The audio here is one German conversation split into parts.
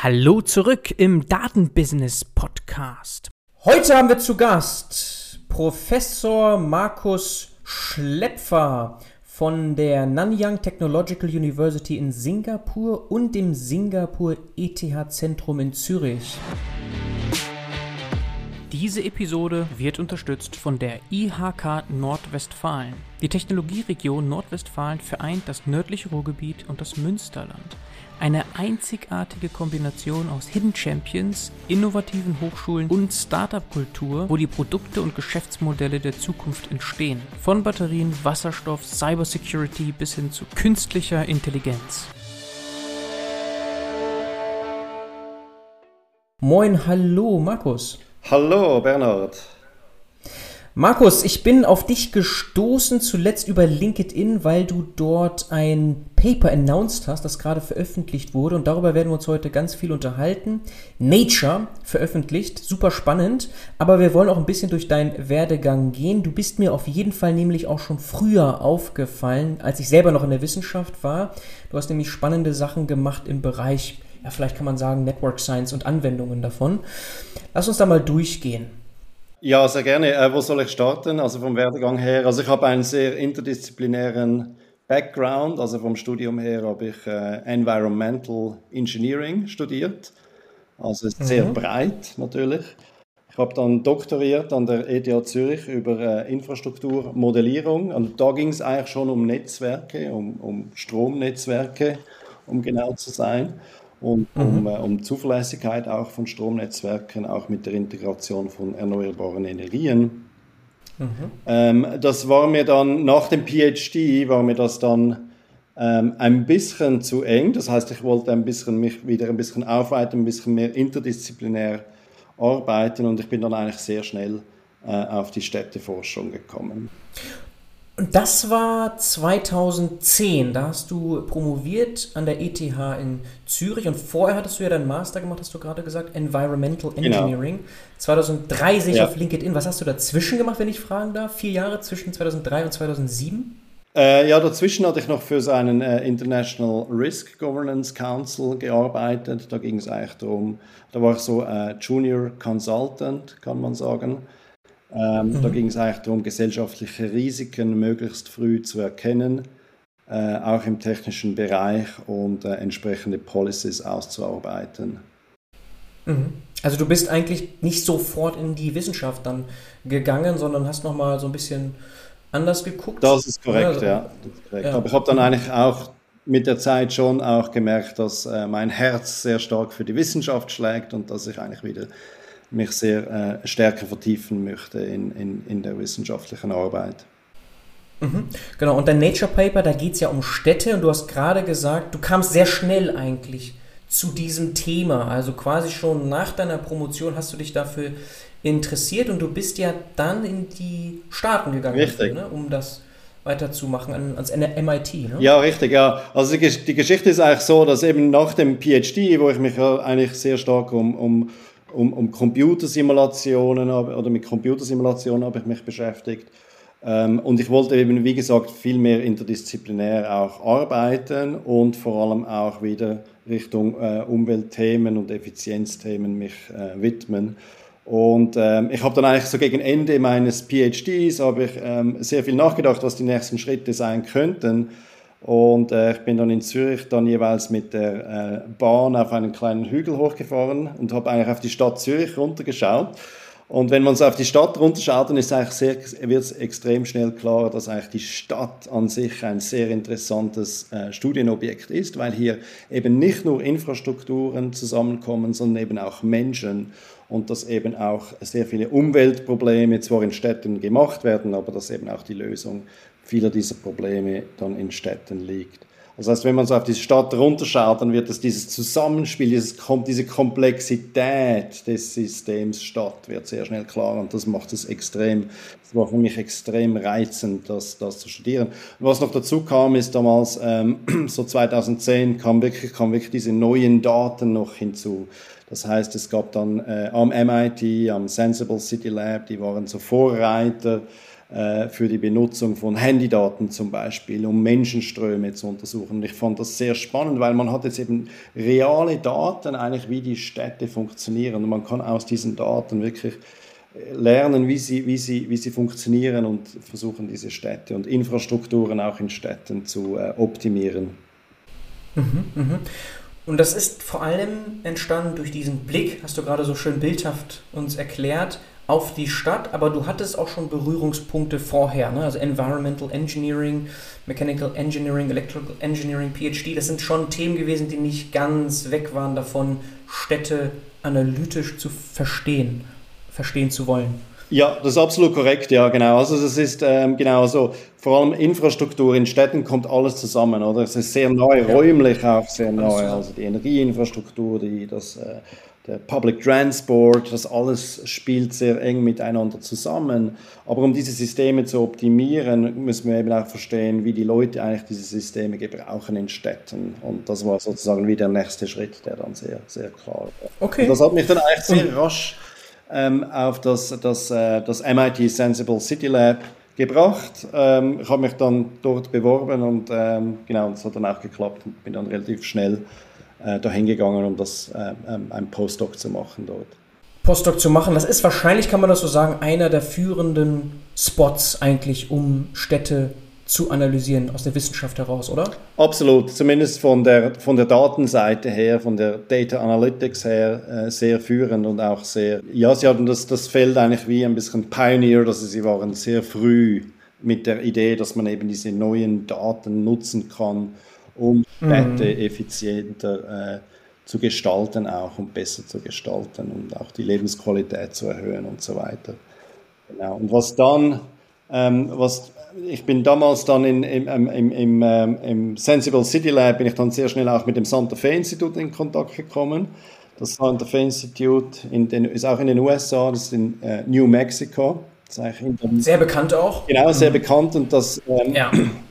Hallo zurück im Datenbusiness Podcast. Heute haben wir zu Gast Professor Markus Schlepfer von der Nanyang Technological University in Singapur und dem Singapur ETH Zentrum in Zürich. Diese Episode wird unterstützt von der IHK Nordwestfalen. Die Technologieregion Nordwestfalen vereint das nördliche Ruhrgebiet und das Münsterland. Eine einzigartige Kombination aus Hidden Champions, innovativen Hochschulen und Startup-Kultur, wo die Produkte und Geschäftsmodelle der Zukunft entstehen. Von Batterien, Wasserstoff, Cybersecurity bis hin zu künstlicher Intelligenz. Moin, hallo Markus. Hallo Bernhard. Markus, ich bin auf dich gestoßen zuletzt über LinkedIn, weil du dort ein Paper announced hast, das gerade veröffentlicht wurde und darüber werden wir uns heute ganz viel unterhalten. Nature veröffentlicht, super spannend, aber wir wollen auch ein bisschen durch deinen Werdegang gehen. Du bist mir auf jeden Fall nämlich auch schon früher aufgefallen, als ich selber noch in der Wissenschaft war. Du hast nämlich spannende Sachen gemacht im Bereich, ja vielleicht kann man sagen, Network Science und Anwendungen davon. Lass uns da mal durchgehen. Ja, sehr gerne. Äh, wo soll ich starten? Also vom Werdegang her. Also ich habe einen sehr interdisziplinären Background. Also vom Studium her habe ich äh, Environmental Engineering studiert. Also sehr mhm. breit natürlich. Ich habe dann doktoriert an der ETH Zürich über äh, Infrastrukturmodellierung. Und da ging es eigentlich schon um Netzwerke, um, um Stromnetzwerke, um genau zu sein und um, mhm. äh, um Zuverlässigkeit auch von Stromnetzwerken, auch mit der Integration von erneuerbaren Energien. Mhm. Ähm, das war mir dann nach dem PhD war mir das dann ähm, ein bisschen zu eng. Das heißt, ich wollte ein bisschen mich wieder ein bisschen aufweiten, ein bisschen mehr interdisziplinär arbeiten und ich bin dann eigentlich sehr schnell äh, auf die Städteforschung gekommen. Und das war 2010. Da hast du promoviert an der ETH in Zürich und vorher hattest du ja deinen Master gemacht, hast du gerade gesagt, Environmental genau. Engineering. Genau. 2003 sehe ich ja. auf LinkedIn. Was hast du dazwischen gemacht, wenn ich fragen darf? Vier Jahre zwischen 2003 und 2007? Äh, ja, dazwischen hatte ich noch für seinen äh, International Risk Governance Council gearbeitet. Da ging es eigentlich darum, da war ich so äh, Junior Consultant, kann man sagen. Ähm, mhm. Da ging es eigentlich darum, gesellschaftliche Risiken möglichst früh zu erkennen, äh, auch im technischen Bereich und äh, entsprechende Policies auszuarbeiten. Mhm. Also du bist eigentlich nicht sofort in die Wissenschaft dann gegangen, sondern hast nochmal so ein bisschen anders geguckt. Das ist korrekt, also, ja. Ist korrekt. ja. Aber ich habe dann eigentlich auch mit der Zeit schon auch gemerkt, dass äh, mein Herz sehr stark für die Wissenschaft schlägt und dass ich eigentlich wieder mich sehr äh, stärker vertiefen möchte in, in, in der wissenschaftlichen Arbeit. Mhm. Genau, und dein Nature Paper, da geht es ja um Städte und du hast gerade gesagt, du kamst sehr schnell eigentlich zu diesem Thema. Also quasi schon nach deiner Promotion hast du dich dafür interessiert und du bist ja dann in die Staaten gegangen, richtig. Ne, um das weiterzumachen an, ans MIT. Ne? Ja, richtig, ja. Also die, die, Geschichte ist eigentlich so, dass eben nach dem PhD, wo ich mich eigentlich sehr stark um, um um, um Computersimulationen oder mit Computersimulationen habe ich mich beschäftigt. Ähm, und ich wollte eben, wie gesagt, viel mehr interdisziplinär auch arbeiten und vor allem auch wieder Richtung äh, Umweltthemen und Effizienzthemen mich äh, widmen. Und ähm, ich habe dann eigentlich so gegen Ende meines PhDs ich ähm, sehr viel nachgedacht, was die nächsten Schritte sein könnten. Und äh, ich bin dann in Zürich dann jeweils mit der äh, Bahn auf einen kleinen Hügel hochgefahren und habe eigentlich auf die Stadt Zürich runtergeschaut. Und wenn man so auf die Stadt runterschaut, dann wird es extrem schnell klar, dass eigentlich die Stadt an sich ein sehr interessantes äh, Studienobjekt ist, weil hier eben nicht nur Infrastrukturen zusammenkommen, sondern eben auch Menschen und dass eben auch sehr viele Umweltprobleme zwar in Städten gemacht werden, aber dass eben auch die Lösung vieler dieser Probleme dann in Städten liegt. Das heißt, wenn man so auf die Stadt runterschaut, dann wird es dieses Zusammenspiel, dieses, diese Komplexität des Systems Stadt wird sehr schnell klar und das macht es extrem, das war für mich extrem reizend, das, das zu studieren. Und was noch dazu kam, ist damals, ähm, so 2010 kam wirklich, kam wirklich diese neuen Daten noch hinzu. Das heißt, es gab dann äh, am MIT, am Sensible City Lab, die waren so Vorreiter, für die Benutzung von Handydaten zum Beispiel, um Menschenströme zu untersuchen. Ich fand das sehr spannend, weil man hat jetzt eben reale Daten, eigentlich wie die Städte funktionieren. Und man kann aus diesen Daten wirklich äh, lernen, wie sie, wie, sie, wie sie funktionieren und versuchen, diese Städte und Infrastrukturen auch in Städten zu äh, optimieren. Mhm, mh. Und das ist vor allem entstanden durch diesen Blick, hast du gerade so schön bildhaft uns erklärt, auf die Stadt, aber du hattest auch schon Berührungspunkte vorher, ne? also Environmental Engineering, Mechanical Engineering, Electrical Engineering, PhD, das sind schon Themen gewesen, die nicht ganz weg waren davon, Städte analytisch zu verstehen, verstehen zu wollen. Ja, das ist absolut korrekt, ja, genau. Also das ist ähm, genau so, vor allem Infrastruktur in Städten kommt alles zusammen, oder? Es ist sehr neu, ja. räumlich auch sehr neu, also die Energieinfrastruktur, die, das, äh, der Public Transport, das alles spielt sehr eng miteinander zusammen. Aber um diese Systeme zu optimieren, müssen wir eben auch verstehen, wie die Leute eigentlich diese Systeme gebrauchen in Städten. Und das war sozusagen wie der nächste Schritt, der dann sehr, sehr klar war. Okay. Und das hat mich dann eigentlich sehr rasch ähm, auf das, das, äh, das MIT Sensible City Lab gebracht. Ähm, ich habe mich dann dort beworben und ähm, genau, es hat dann auch geklappt und bin dann relativ schnell äh, dahin gegangen, um das äh, ähm, ein Postdoc zu machen dort. Postdoc zu machen, das ist wahrscheinlich, kann man das so sagen, einer der führenden Spots eigentlich, um Städte zu analysieren aus der Wissenschaft heraus, oder? Absolut, zumindest von der, von der Datenseite her, von der Data Analytics her, äh, sehr führend und auch sehr, ja, sie hatten das, das Feld eigentlich wie ein bisschen Pioneer, also sie waren sehr früh mit der Idee, dass man eben diese neuen Daten nutzen kann, um Städte mhm. effizienter äh, zu gestalten auch und besser zu gestalten und auch die Lebensqualität zu erhöhen und so weiter. Genau. Und was dann, ähm, was ich bin damals dann in, im, im, im, ähm, im, Sensible City Lab bin ich dann sehr schnell auch mit dem Santa Fe Institut in Kontakt gekommen. Das Santa Fe Institute in den, ist auch in den USA, das ist in äh, New Mexico. sehr bekannt auch. Genau, sehr mhm. bekannt und das ähm, ja.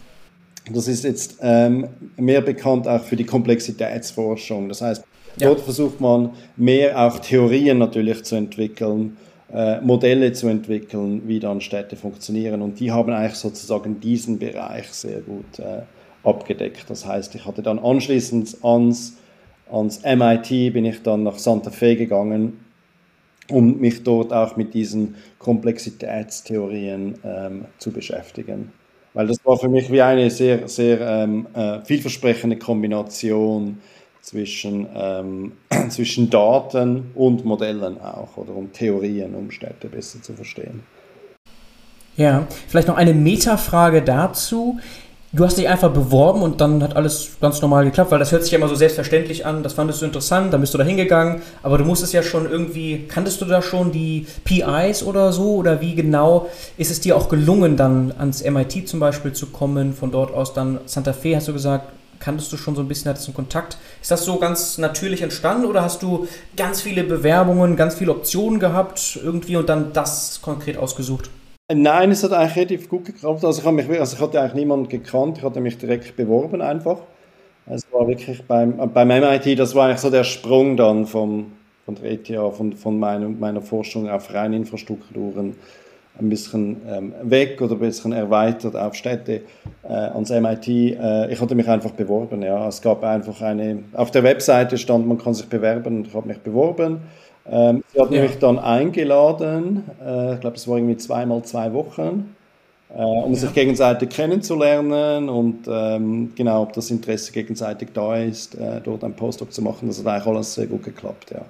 Das ist jetzt ähm, mehr bekannt auch für die Komplexitätsforschung. Das heißt, dort ja. versucht man mehr auch Theorien natürlich zu entwickeln, äh, Modelle zu entwickeln, wie dann Städte funktionieren. Und die haben eigentlich sozusagen diesen Bereich sehr gut äh, abgedeckt. Das heißt, ich hatte dann anschließend ans, ans MIT bin ich dann nach Santa Fe gegangen, um mich dort auch mit diesen Komplexitätstheorien ähm, zu beschäftigen. Weil das war für mich wie eine sehr, sehr ähm, äh, vielversprechende Kombination zwischen, ähm, zwischen Daten und Modellen auch oder um Theorien, um Städte besser zu verstehen. Ja, vielleicht noch eine Metafrage dazu du hast dich einfach beworben und dann hat alles ganz normal geklappt, weil das hört sich ja immer so selbstverständlich an, das fandest du interessant, dann bist du da hingegangen, aber du musstest ja schon irgendwie, kanntest du da schon die PIs oder so oder wie genau ist es dir auch gelungen, dann ans MIT zum Beispiel zu kommen, von dort aus dann Santa Fe, hast du gesagt, kanntest du schon so ein bisschen, hattest du Kontakt. Ist das so ganz natürlich entstanden oder hast du ganz viele Bewerbungen, ganz viele Optionen gehabt irgendwie und dann das konkret ausgesucht? Nein, es hat eigentlich relativ gut geklappt. Also ich, mich, also ich hatte eigentlich niemanden gekannt, ich hatte mich direkt beworben einfach. Es war wirklich beim, beim MIT, das war eigentlich so der Sprung dann vom, von der ETH, von, von meiner, meiner Forschung auf reine Infrastrukturen ein bisschen ähm, weg oder ein bisschen erweitert auf Städte äh, ans MIT. Äh, ich hatte mich einfach beworben. Ja. Es gab einfach eine, auf der Webseite stand, man kann sich bewerben und ich habe mich beworben. Ähm, sie hat ja. mich dann eingeladen, äh, ich glaube, es war irgendwie zweimal zwei Wochen, äh, um ja. sich gegenseitig kennenzulernen und ähm, genau, ob das Interesse gegenseitig da ist, äh, dort ein Postdoc zu machen. Das hat eigentlich alles sehr gut geklappt, ja.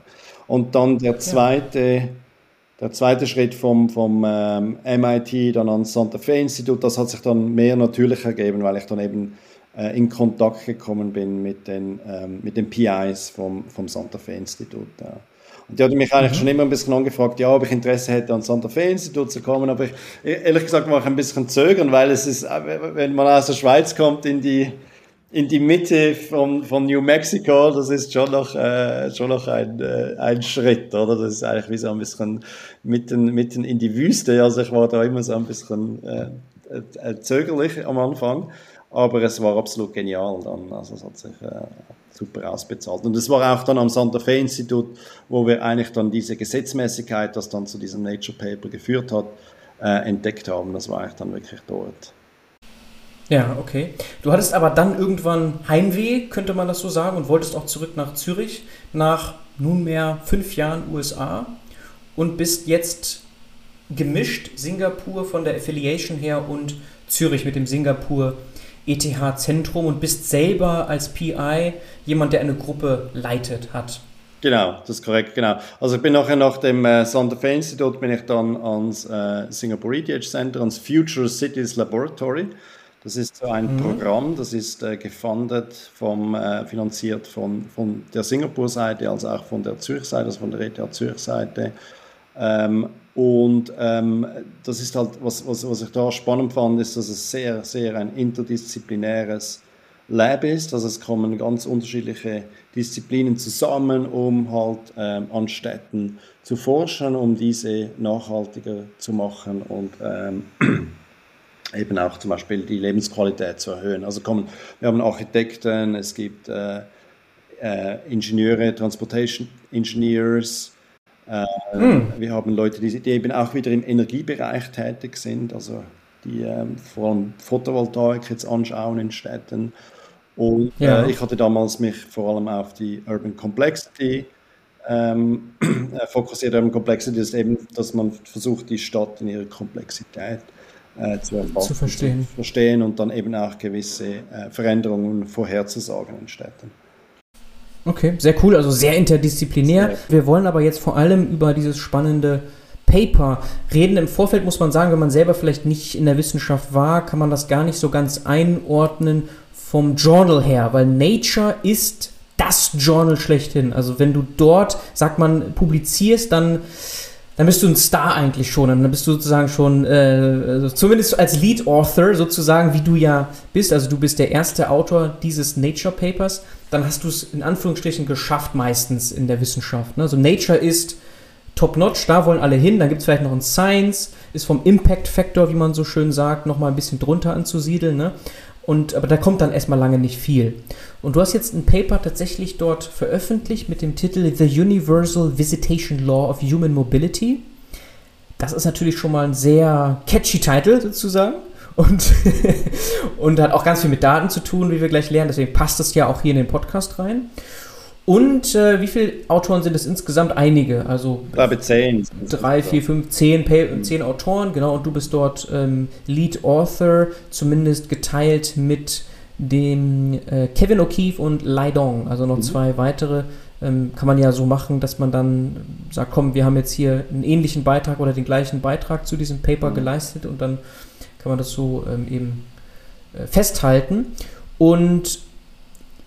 Und dann der zweite, der zweite Schritt vom, vom ähm, MIT dann ans Santa Fe Institut, das hat sich dann mehr natürlich ergeben, weil ich dann eben äh, in Kontakt gekommen bin mit den, ähm, mit den PIs vom, vom Santa Fe Institut. Ja. Und die hat mich eigentlich mhm. schon immer ein bisschen angefragt, ja, ob ich Interesse hätte, ans Santa Fe Institut zu kommen. Aber ich, ehrlich gesagt war ich ein bisschen zögern, weil es ist, äh, wenn man aus der Schweiz kommt in die, in die Mitte von, von New Mexico, das ist schon noch, äh, schon noch ein, äh, ein Schritt, oder? Das ist eigentlich wie so ein bisschen mitten, mitten in die Wüste. Also ich war da immer so ein bisschen äh, äh zögerlich am Anfang. Aber es war absolut genial dann. Also es hat sich äh, super ausbezahlt. Und es war auch dann am Santa Fe Institut, wo wir eigentlich dann diese Gesetzmäßigkeit, das dann zu diesem Nature Paper geführt hat, äh, entdeckt haben. Das war eigentlich dann wirklich dort. Ja, okay. Du hattest aber dann irgendwann Heimweh, könnte man das so sagen, und wolltest auch zurück nach Zürich, nach nunmehr fünf Jahren USA und bist jetzt gemischt Singapur von der Affiliation her und Zürich mit dem Singapur ETH-Zentrum und bist selber als PI jemand, der eine Gruppe leitet hat. Genau, das ist korrekt, genau. Also ich bin nachher nach dem äh, Santa Fe Institut bin ich dann ans äh, Singapore ETH Center, ans Future Cities Laboratory. Das ist so ein mhm. Programm, das ist äh, gefundet, vom, äh, finanziert von, von der Singapur-Seite, als auch von der Zürich-Seite, also von der ETH Zürich-Seite. Ähm, und ähm, das ist halt, was, was, was ich da spannend fand, ist, dass es sehr, sehr ein interdisziplinäres Lab ist. Also es kommen ganz unterschiedliche Disziplinen zusammen, um halt ähm, an Städten zu forschen, um diese nachhaltiger zu machen und ähm, eben auch zum Beispiel die Lebensqualität zu erhöhen. Also kommen, wir haben Architekten, es gibt äh, äh, Ingenieure, Transportation Engineers, äh, hm. Wir haben Leute, die, die, eben auch wieder im Energiebereich tätig sind, also die ähm, vor allem Photovoltaik jetzt anschauen in Städten. Und ja. äh, ich hatte damals mich vor allem auf die Urban Complexity ähm, äh, fokussiert. Urban Complexity ist eben, dass man versucht, die Stadt in ihrer Komplexität äh, zu, zu, verstehen. zu verstehen und dann eben auch gewisse äh, Veränderungen vorherzusagen in Städten. Okay, sehr cool, also sehr interdisziplinär. Sehr. Wir wollen aber jetzt vor allem über dieses spannende Paper reden. Im Vorfeld muss man sagen, wenn man selber vielleicht nicht in der Wissenschaft war, kann man das gar nicht so ganz einordnen vom Journal her, weil Nature ist das Journal schlechthin. Also wenn du dort, sagt man, publizierst, dann dann bist du ein Star eigentlich schon. Dann bist du sozusagen schon, äh, also zumindest als Lead Author sozusagen, wie du ja bist. Also du bist der erste Autor dieses Nature Papers. Dann hast du es in Anführungsstrichen geschafft meistens in der Wissenschaft. Ne? Also Nature ist top-notch, da wollen alle hin. Dann gibt es vielleicht noch ein Science, ist vom Impact Factor, wie man so schön sagt, nochmal ein bisschen drunter anzusiedeln. Ne? Und, aber da kommt dann erstmal lange nicht viel. Und du hast jetzt ein Paper tatsächlich dort veröffentlicht mit dem Titel The Universal Visitation Law of Human Mobility. Das ist natürlich schon mal ein sehr catchy Titel sozusagen und, und hat auch ganz viel mit Daten zu tun, wie wir gleich lernen. Deswegen passt es ja auch hier in den Podcast rein. Und äh, wie viele Autoren sind es insgesamt? Einige. Also ich glaube zehn. Drei, vier, fünf, zehn, zehn Autoren, genau. Und du bist dort ähm, Lead Author, zumindest geteilt mit dem äh, Kevin O'Keefe und Lai Dong, also noch mhm. zwei weitere. Ähm, kann man ja so machen, dass man dann sagt, komm, wir haben jetzt hier einen ähnlichen Beitrag oder den gleichen Beitrag zu diesem Paper mhm. geleistet und dann kann man das so ähm, eben äh, festhalten. Und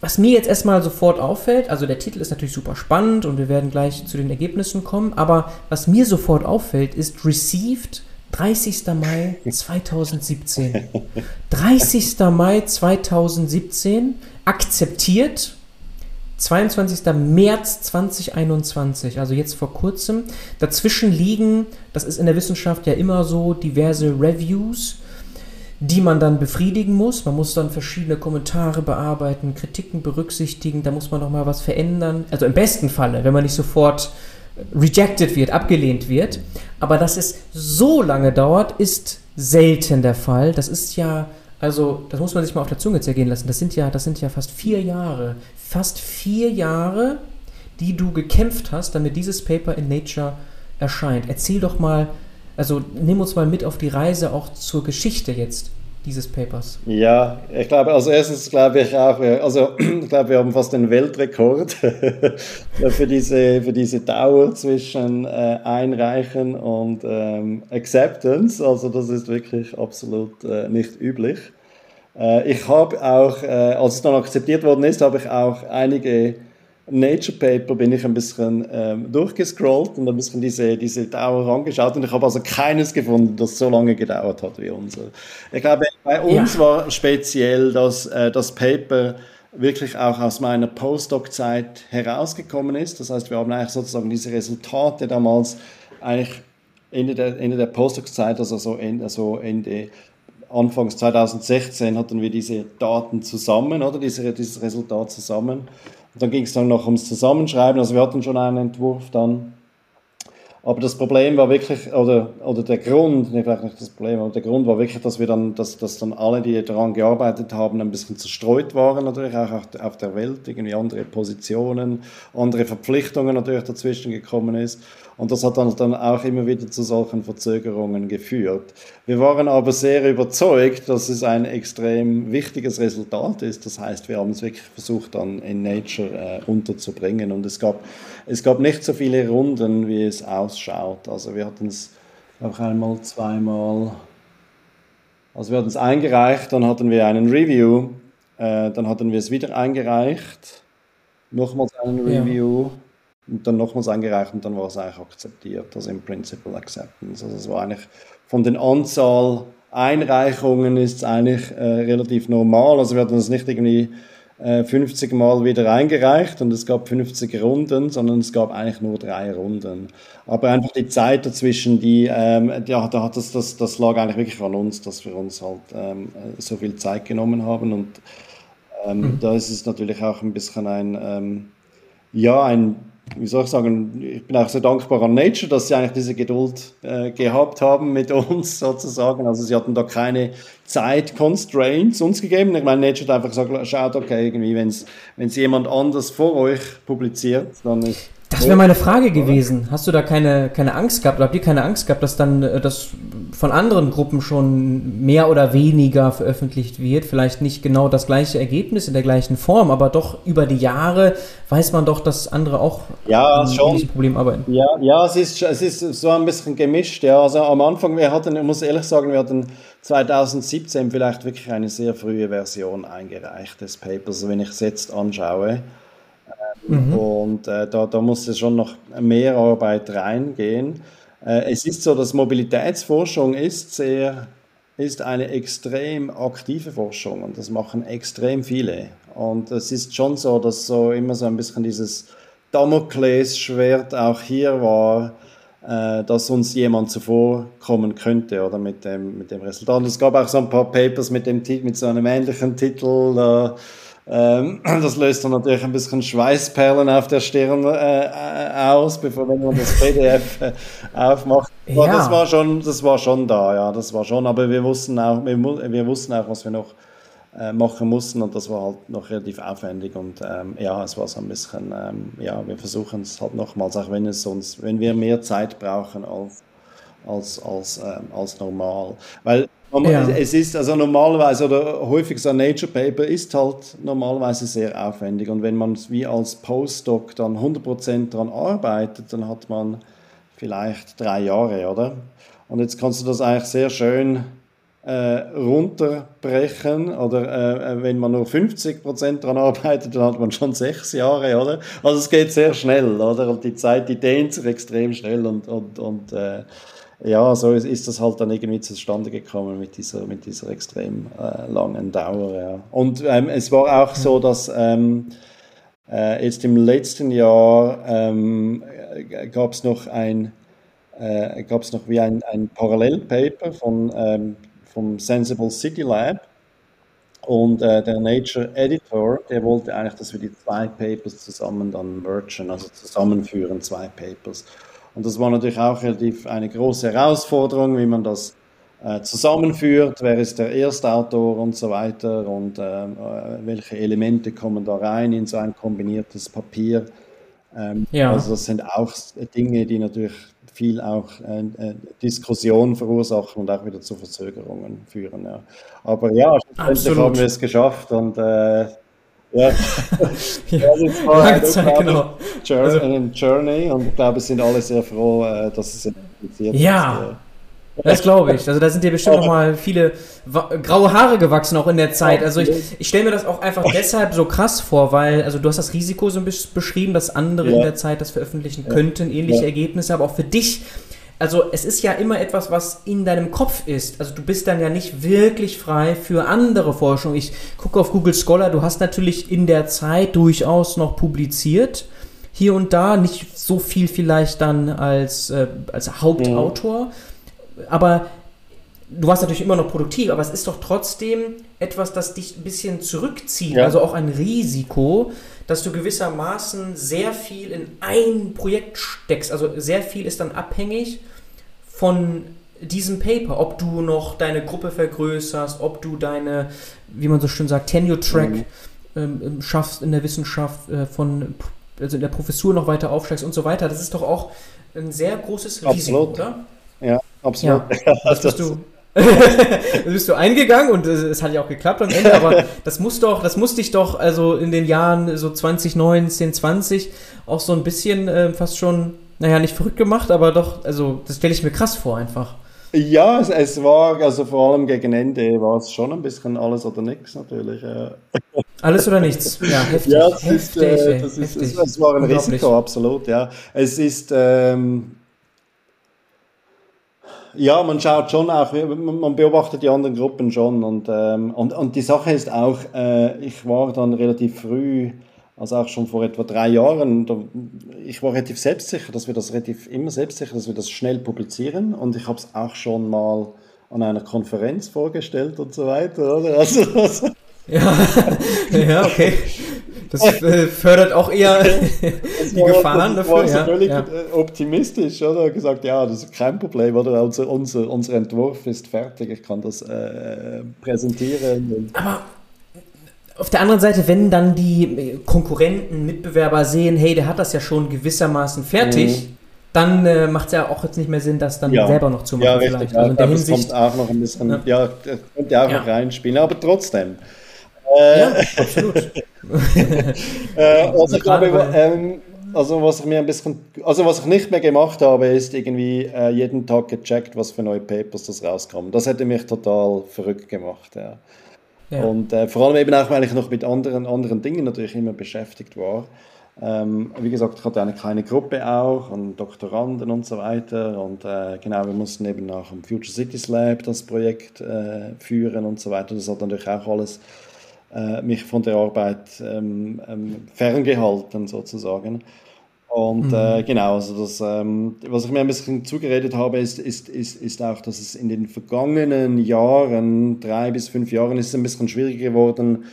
was mir jetzt erstmal sofort auffällt, also der Titel ist natürlich super spannend und wir werden gleich zu den Ergebnissen kommen, aber was mir sofort auffällt, ist Received 30. Mai 2017. 30. Mai 2017, akzeptiert 22. März 2021, also jetzt vor kurzem. Dazwischen liegen, das ist in der Wissenschaft ja immer so, diverse Reviews die man dann befriedigen muss. Man muss dann verschiedene Kommentare bearbeiten, Kritiken berücksichtigen, da muss man noch mal was verändern. Also im besten Falle, wenn man nicht sofort rejected wird, abgelehnt wird. Aber dass es so lange dauert, ist selten der Fall. Das ist ja, also das muss man sich mal auf der Zunge zergehen lassen. Das sind ja, das sind ja fast vier Jahre. Fast vier Jahre, die du gekämpft hast, damit dieses Paper in Nature erscheint. Erzähl doch mal, also nimm uns mal mit auf die Reise auch zur Geschichte jetzt dieses Papers. Ja, ich glaube, als erstes glaube ich auch, also ich glaube, wir haben fast den Weltrekord für, diese, für diese Dauer zwischen äh, Einreichen und ähm, Acceptance. Also das ist wirklich absolut äh, nicht üblich. Äh, ich habe auch, äh, als es dann akzeptiert worden ist, habe ich auch einige Nature Paper bin ich ein bisschen ähm, durchgescrollt und ein bisschen diese, diese Dauer angeschaut und ich habe also keines gefunden, das so lange gedauert hat wie unser. Ich glaube, bei uns ja. war speziell, dass äh, das Paper wirklich auch aus meiner Postdoc-Zeit herausgekommen ist. Das heißt, wir haben eigentlich sozusagen diese Resultate damals eigentlich Ende der, Ende der Postdoc-Zeit, also so Ende, also Ende Anfangs 2016 hatten wir diese Daten zusammen, oder diese, dieses Resultat zusammen. Und dann ging es dann noch ums Zusammenschreiben. Also wir hatten schon einen Entwurf dann. Aber das Problem war wirklich, oder, oder der Grund, nee, vielleicht nicht das Problem, aber der Grund war wirklich, dass wir dann, dass, dass dann alle, die daran gearbeitet haben, ein bisschen zerstreut waren, natürlich auch auf der Welt, irgendwie andere Positionen, andere Verpflichtungen natürlich dazwischen gekommen ist. Und das hat dann, dann auch immer wieder zu solchen Verzögerungen geführt. Wir waren aber sehr überzeugt, dass es ein extrem wichtiges Resultat ist. Das heißt, wir haben es wirklich versucht, dann in Nature äh, unterzubringen. Und es gab, es gab nicht so viele Runden, wie es ausschaut. Also wir hatten es auch einmal, zweimal. Also wir hatten es eingereicht, dann hatten wir einen Review, äh, dann hatten wir es wieder eingereicht, nochmals einen Review. Ja und dann nochmals eingereicht und dann war es eigentlich akzeptiert, also im Principal Acceptance. Also es war eigentlich von den Anzahl Einreichungen ist es eigentlich äh, relativ normal. Also wir hatten es nicht irgendwie äh, 50 Mal wieder eingereicht und es gab 50 Runden, sondern es gab eigentlich nur drei Runden. Aber einfach die Zeit dazwischen, die, ähm, ja, da hat das, das, das lag eigentlich wirklich an uns, dass wir uns halt ähm, so viel Zeit genommen haben und ähm, mhm. da ist es natürlich auch ein bisschen ein, ähm, ja, ein wie soll ich sagen, ich bin auch sehr dankbar an Nature, dass sie eigentlich diese Geduld äh, gehabt haben mit uns sozusagen. Also sie hatten da keine Zeit-Constraints uns gegeben. Ich meine, Nature hat einfach gesagt, schaut, okay, irgendwie, wenn es jemand anders vor euch publiziert, dann ist das wäre meine Frage gewesen. Hast du da keine, keine Angst gehabt? Oder habt ihr keine Angst gehabt, dass dann äh, das von anderen Gruppen schon mehr oder weniger veröffentlicht wird? Vielleicht nicht genau das gleiche Ergebnis in der gleichen Form, aber doch über die Jahre weiß man doch, dass andere auch ja, mit diesem Problem arbeiten. Ja, ja es, ist, es ist so ein bisschen gemischt. Ja. Also am Anfang, wir hatten, ich muss ehrlich sagen, wir hatten 2017 vielleicht wirklich eine sehr frühe Version eingereicht des Papers, wenn ich es jetzt anschaue. Mhm. Und äh, da, da muss schon noch mehr Arbeit reingehen. Äh, es ist so, dass Mobilitätsforschung ist sehr ist eine extrem aktive Forschung und das machen extrem viele. Und es ist schon so, dass so immer so ein bisschen dieses Damoklesschwert auch hier war, äh, dass uns jemand zuvorkommen könnte oder mit dem, mit dem Resultat. Und es gab auch so ein paar Papers mit, dem, mit so einem ähnlichen Titel. Äh, ähm, das löst dann natürlich ein bisschen Schweißperlen auf der Stirn äh, äh aus, bevor wenn man das PDF äh, aufmacht. Ja. Das war schon, das war schon da, ja, das war schon. Aber wir wussten auch, wir, wir wussten auch, was wir noch äh, machen mussten und das war halt noch relativ aufwendig und ähm, ja, es war so ein bisschen, ähm, ja, wir versuchen es halt nochmals, auch wenn es uns, wenn wir mehr Zeit brauchen als als, als, ähm, als normal. Weil ja. Es ist also normalerweise oder häufig so ein Nature Paper ist halt normalerweise sehr aufwendig und wenn man wie als Postdoc dann 100% daran arbeitet, dann hat man vielleicht drei Jahre, oder? Und jetzt kannst du das eigentlich sehr schön äh, runterbrechen oder äh, äh wenn man nur 50% daran arbeitet, dann hat man schon sechs Jahre, oder? Also es geht sehr schnell, oder? Und die Zeit, die dehnt sich extrem schnell und, und, und äh, ja, so ist, das halt dann irgendwie zustande gekommen mit dieser, mit dieser extrem äh, langen Dauer. Ja. Und ähm, es war auch so, dass ähm, äh, jetzt im letzten Jahr ähm, gab es noch ein äh, gab es noch wie ein, ein Parallelpaper von, ähm, vom Sensible City Lab. Und äh, der Nature Editor, der wollte eigentlich, dass wir die zwei Papers zusammen dann mergen, also zusammenführen, zwei Papers. Und das war natürlich auch relativ eine große Herausforderung, wie man das äh, zusammenführt, wer ist der Erstautor und so weiter und äh, welche Elemente kommen da rein in so ein kombiniertes Papier. Ähm, ja. Also das sind auch Dinge, die natürlich viel auch äh, äh Diskussion verursachen und auch wieder zu Verzögerungen führen. Ja. Aber ja, schlussendlich haben wir es geschafft und äh, ja, ja Lange Zeit, genau. Journey, also, Journey und ich glaube, es sind alle sehr froh, äh, dass es impliziert ja. ist. Das glaube ich. Also da sind dir bestimmt noch mal viele graue Haare gewachsen auch in der Zeit. Also ich, ich stelle mir das auch einfach deshalb so krass vor, weil also du hast das Risiko so ein bisschen beschrieben, dass andere ja. in der Zeit das veröffentlichen könnten, ähnliche. Ergebnisse, aber auch für dich also es ist ja immer etwas, was in deinem Kopf ist. Also du bist dann ja nicht wirklich frei für andere Forschung. Ich gucke auf Google Scholar, du hast natürlich in der Zeit durchaus noch publiziert, hier und da, nicht so viel vielleicht dann als, äh, als Hauptautor, mhm. aber du warst natürlich immer noch produktiv, aber es ist doch trotzdem etwas, das dich ein bisschen zurückzieht, Ja. also auch ein Risiko, dass du gewissermaßen sehr viel in ein Projekt steckst. Also sehr viel ist dann abhängig von diesem Paper, ob du noch deine Gruppe vergrößerst, ob du deine, wie man so schön sagt, Tenure-Track Mhm. ähm, schaffst in der Wissenschaft, äh, von, also in der Professur noch weiter aufsteigst und so weiter. Das ist doch auch ein sehr großes Risiko, oder? Ja, absolut. Das bist du. bist du eingegangen und es, es hat ja auch geklappt am Ende, aber das muss doch, das musste ich doch also in den Jahren so 2019, 20 auch so ein bisschen äh, fast schon, naja, nicht verrückt gemacht, aber doch, also das stelle ich mir krass vor einfach. Ja, es, es war, also vor allem gegen Ende war es schon ein bisschen alles oder nichts natürlich. Ja, Alles oder nichts. Ja, heftig. ja es, ist, heftig, äh, das ist, heftig. es, es war ein. Risiko, absolut, ja. Es ist, ähm, ja, man schaut schon auch, man man beobachtet die anderen Gruppen schon und, ähm, und, und die Sache ist auch, äh, ich war dann relativ früh, also auch schon vor etwa drei Jahren, da, ich war relativ selbstsicher, dass wir das relativ immer selbstsicher, dass wir das schnell publizieren und ich habe es auch schon mal an einer Konferenz vorgestellt und so weiter, oder? Also, also Ja, ja, okay. Das äh, fördert auch eher die war- Gefahren dafür. war so Ja, völlig ja. optimistisch, oder? Gesagt, ja, das ist kein Problem, oder? Unser, unser, unser Entwurf ist fertig, ich kann das äh, präsentieren. Aber auf der anderen Seite, wenn dann die äh, Konkurrenten, Mitbewerber sehen, hey, der hat das ja schon gewissermaßen fertig, dann äh, macht es ja auch jetzt nicht mehr Sinn, das dann Mhm. Ja. selber noch zu machen ja, richtig. vielleicht. Ja, Also in der Hinsicht. kommt auch noch ein bisschen, Ja. ja, das kommt ja auch noch reinspielen, aber trotzdem. Ja, absolut. Äh, also gerade glaube, ähm, also was ich mir ein bisschen, also was ich nicht mehr gemacht habe, ist irgendwie äh, jeden Tag gecheckt, was für neue Papers das rauskommen. Das hätte mich total verrückt gemacht, ja. Ja. Und äh, vor allem eben auch, weil ich noch mit anderen, anderen Dingen natürlich immer beschäftigt war. Ähm, wie gesagt, ich hatte eine kleine Gruppe auch und Doktoranden und so weiter. Und äh, genau, wir mussten eben auch am Future Cities Lab das Projekt äh, führen und so weiter. Das hat natürlich auch alles äh, mich von der Arbeit ähm, ähm, ferngehalten, sozusagen. Und äh, genau, also das, ähm, was ich mir ein bisschen zugeredet habe, ist, ist, ist, ist auch, dass es in den vergangenen Jahren, drei bis fünf Jahren, ist es ein bisschen schwieriger geworden,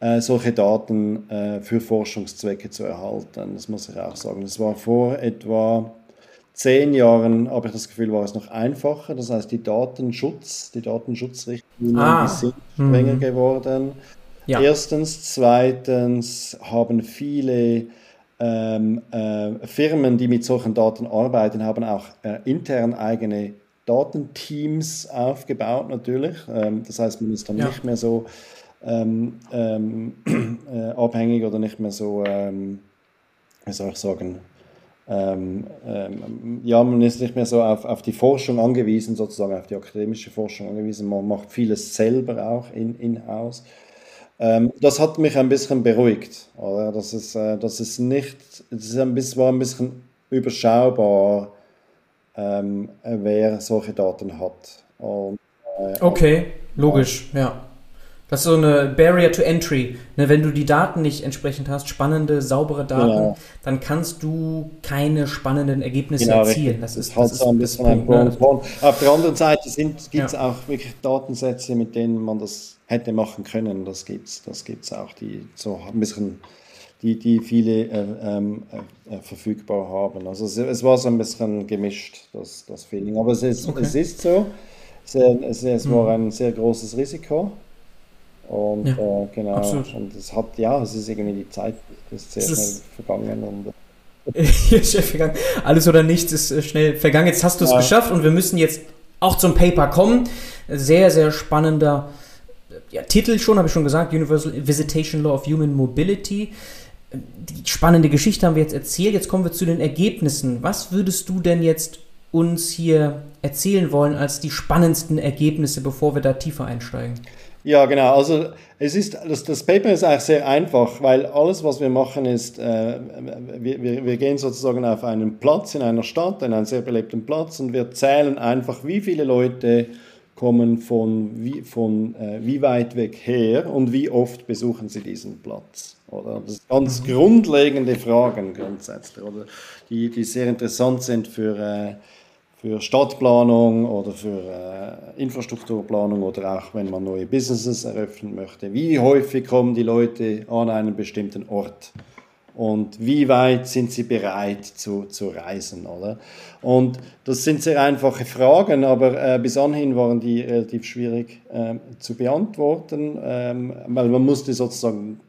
äh, solche Daten äh, für Forschungszwecke zu erhalten. Das muss ich auch sagen. Das war vor etwa zehn Jahren, habe ich das Gefühl, war es noch einfacher. Das heißt, die Datenschutz, die Datenschutzrichtlinien, Ah. die sind strenger geworden. Ja. Erstens, zweitens haben viele ähm, äh, Firmen, die mit solchen Daten arbeiten, haben auch äh, intern eigene Datenteams aufgebaut natürlich. Ähm, das heißt, man ist dann Ja. nicht mehr so ähm, ähm, äh, abhängig oder nicht mehr so, ähm, wie soll ich sagen, ähm, ja, man ist nicht mehr so auf, auf die Forschung angewiesen, sozusagen auf die akademische Forschung angewiesen. Man macht vieles selber auch in, in-house. Ähm, das hat mich ein bisschen beruhigt. Oder? Das, ist, äh, das ist nicht, es ist ein bisschen, war ein bisschen überschaubar, ähm, wer solche Daten hat. Und, äh, Okay, logisch, ja. Das ist so eine Barrier to Entry. Ne, wenn du die Daten nicht entsprechend hast, spannende, saubere Daten, Genau. dann kannst du keine spannenden Ergebnisse Genau, erzielen. Das ist, das so ist ein das bisschen ein Punkt, Con. Auf der anderen Seite gibt es Ja. auch wirklich Datensätze, mit denen man das hätte machen können. Das gibt es das gibt's auch, die so ein bisschen, die, die viele äh, ähm, äh, äh, verfügbar haben. Also es, es war so ein bisschen gemischt, das, das Feeling. Aber es ist, Okay. es ist so. Es, äh, es, es war ein sehr großes Risiko. Und Ja, äh, genau, absolut. und es hat, ja, es ist irgendwie die Zeit ist sehr Es schnell vergangen und vergangen. Alles oder nichts ist äh, schnell vergangen. Jetzt hast du es Ja. geschafft und wir müssen jetzt auch zum Paper kommen. Sehr, sehr spannender äh, ja, Titel schon, habe ich schon gesagt, Universal Visitation Law of Human Mobility. Die spannende Geschichte haben wir jetzt erzählt. Jetzt kommen wir zu den Ergebnissen. Was würdest du denn jetzt uns hier erzählen wollen als die spannendsten Ergebnisse, bevor wir da tiefer einsteigen? Ja, genau. Also es ist, das, das Paper ist eigentlich sehr einfach, weil alles, was wir machen, ist, äh, wir, wir, wir gehen sozusagen auf einen Platz in einer Stadt, in einen sehr belebten Platz und wir zählen einfach, wie viele Leute kommen von wie, von, äh, wie weit weg her und wie oft besuchen sie diesen Platz. Oder? Das sind ganz grundlegende Fragen grundsätzlich, oder? Die, die sehr interessant sind für, äh, für Stadtplanung oder für äh, Infrastrukturplanung oder auch wenn man neue Businesses eröffnen möchte. Wie häufig kommen die Leute an einen bestimmten Ort? Und wie weit sind sie bereit zu, zu reisen? Oder? Und das sind sehr einfache Fragen, aber äh, bis anhin waren die relativ schwierig äh, zu beantworten, ähm, weil man musste sozusagen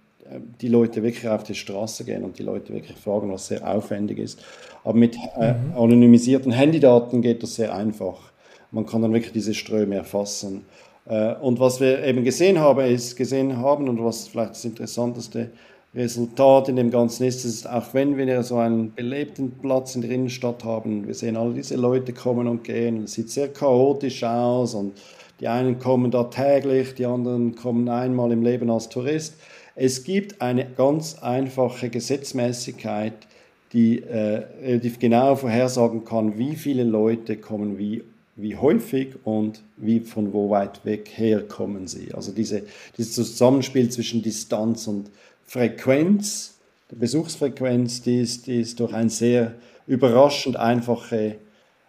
die Leute wirklich auf die Straße gehen und die Leute wirklich fragen, was sehr aufwendig ist. Aber mit äh, mhm. anonymisierten Handydaten geht das sehr einfach. Man kann dann wirklich diese Ströme erfassen. Äh, und was wir eben gesehen haben, ist gesehen haben und was vielleicht das Interessanteste Resultat in dem Ganzen ist, ist auch wenn wir so einen belebten Platz in der Innenstadt haben, wir sehen all diese Leute kommen und gehen, es sieht sehr chaotisch aus und die einen kommen da täglich, die anderen kommen einmal im Leben als Tourist. Es gibt eine ganz einfache Gesetzmäßigkeit, die äh, relativ genau vorhersagen kann, wie viele Leute kommen wie, wie häufig und wie von wo weit weg her kommen sie. Also diese, dieses Zusammenspiel zwischen Distanz und Frequenz, die Besuchsfrequenz, die ist, die ist durch ein sehr überraschend einfache,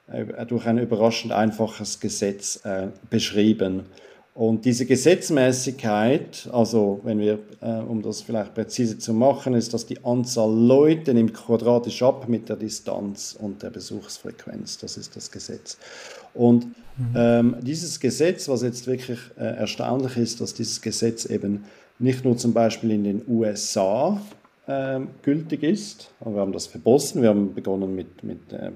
äh, durch ein überraschend einfaches Gesetz äh, beschrieben. Und diese Gesetzmäßigkeit, also wenn wir, äh, um das vielleicht präzise zu machen, ist, dass die Anzahl Leute nimmt quadratisch ab mit der Distanz und der Besuchsfrequenz. Das ist das Gesetz. Und mhm. ähm, dieses Gesetz, was jetzt wirklich äh, erstaunlich ist, dass dieses Gesetz eben nicht nur zum Beispiel in den USA äh, gültig ist. Wir haben das für Boston, wir haben begonnen mit, mit äh,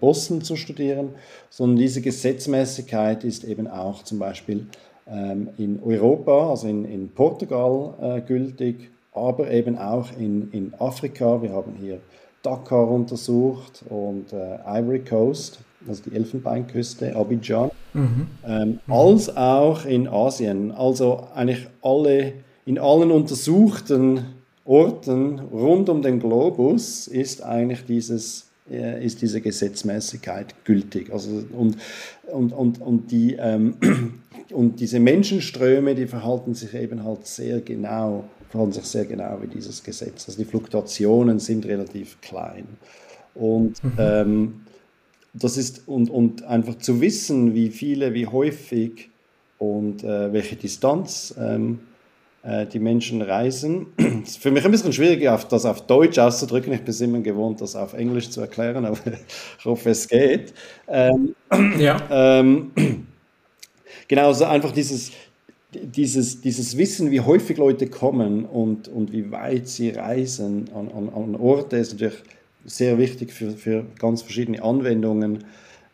Boston zu studieren, sondern diese Gesetzmäßigkeit ist eben auch zum Beispiel ähm, in Europa, also in, in Portugal äh, gültig, aber eben auch in, in Afrika. Wir haben hier Dakar untersucht und äh, Ivory Coast, also die Elfenbeinküste, Abidjan, mhm. Ähm, mhm. als auch in Asien. Also eigentlich alle, in allen untersuchten Orten rund um den Globus ist eigentlich dieses äh, ist diese Gesetzmäßigkeit gültig. Also und, und, und, und, die, ähm, und diese Menschenströme, die verhalten sich eben halt sehr genau, verhalten sich sehr genau wie dieses Gesetz. Also die Fluktuationen sind relativ klein. Und mhm. ähm, das ist und, und einfach zu wissen, wie viele, wie häufig und äh, welche Distanz ähm, äh, die Menschen reisen. Es ist für mich ein bisschen schwierig, das auf Deutsch auszudrücken. Ich bin immer gewohnt, das auf Englisch zu erklären, aber ich hoffe, es geht. Ähm, ja. Ähm, genau, also einfach dieses, dieses, dieses Wissen, wie häufig Leute kommen und, und wie weit sie reisen an, an, an Orte, ist natürlich sehr wichtig für, für ganz verschiedene Anwendungen.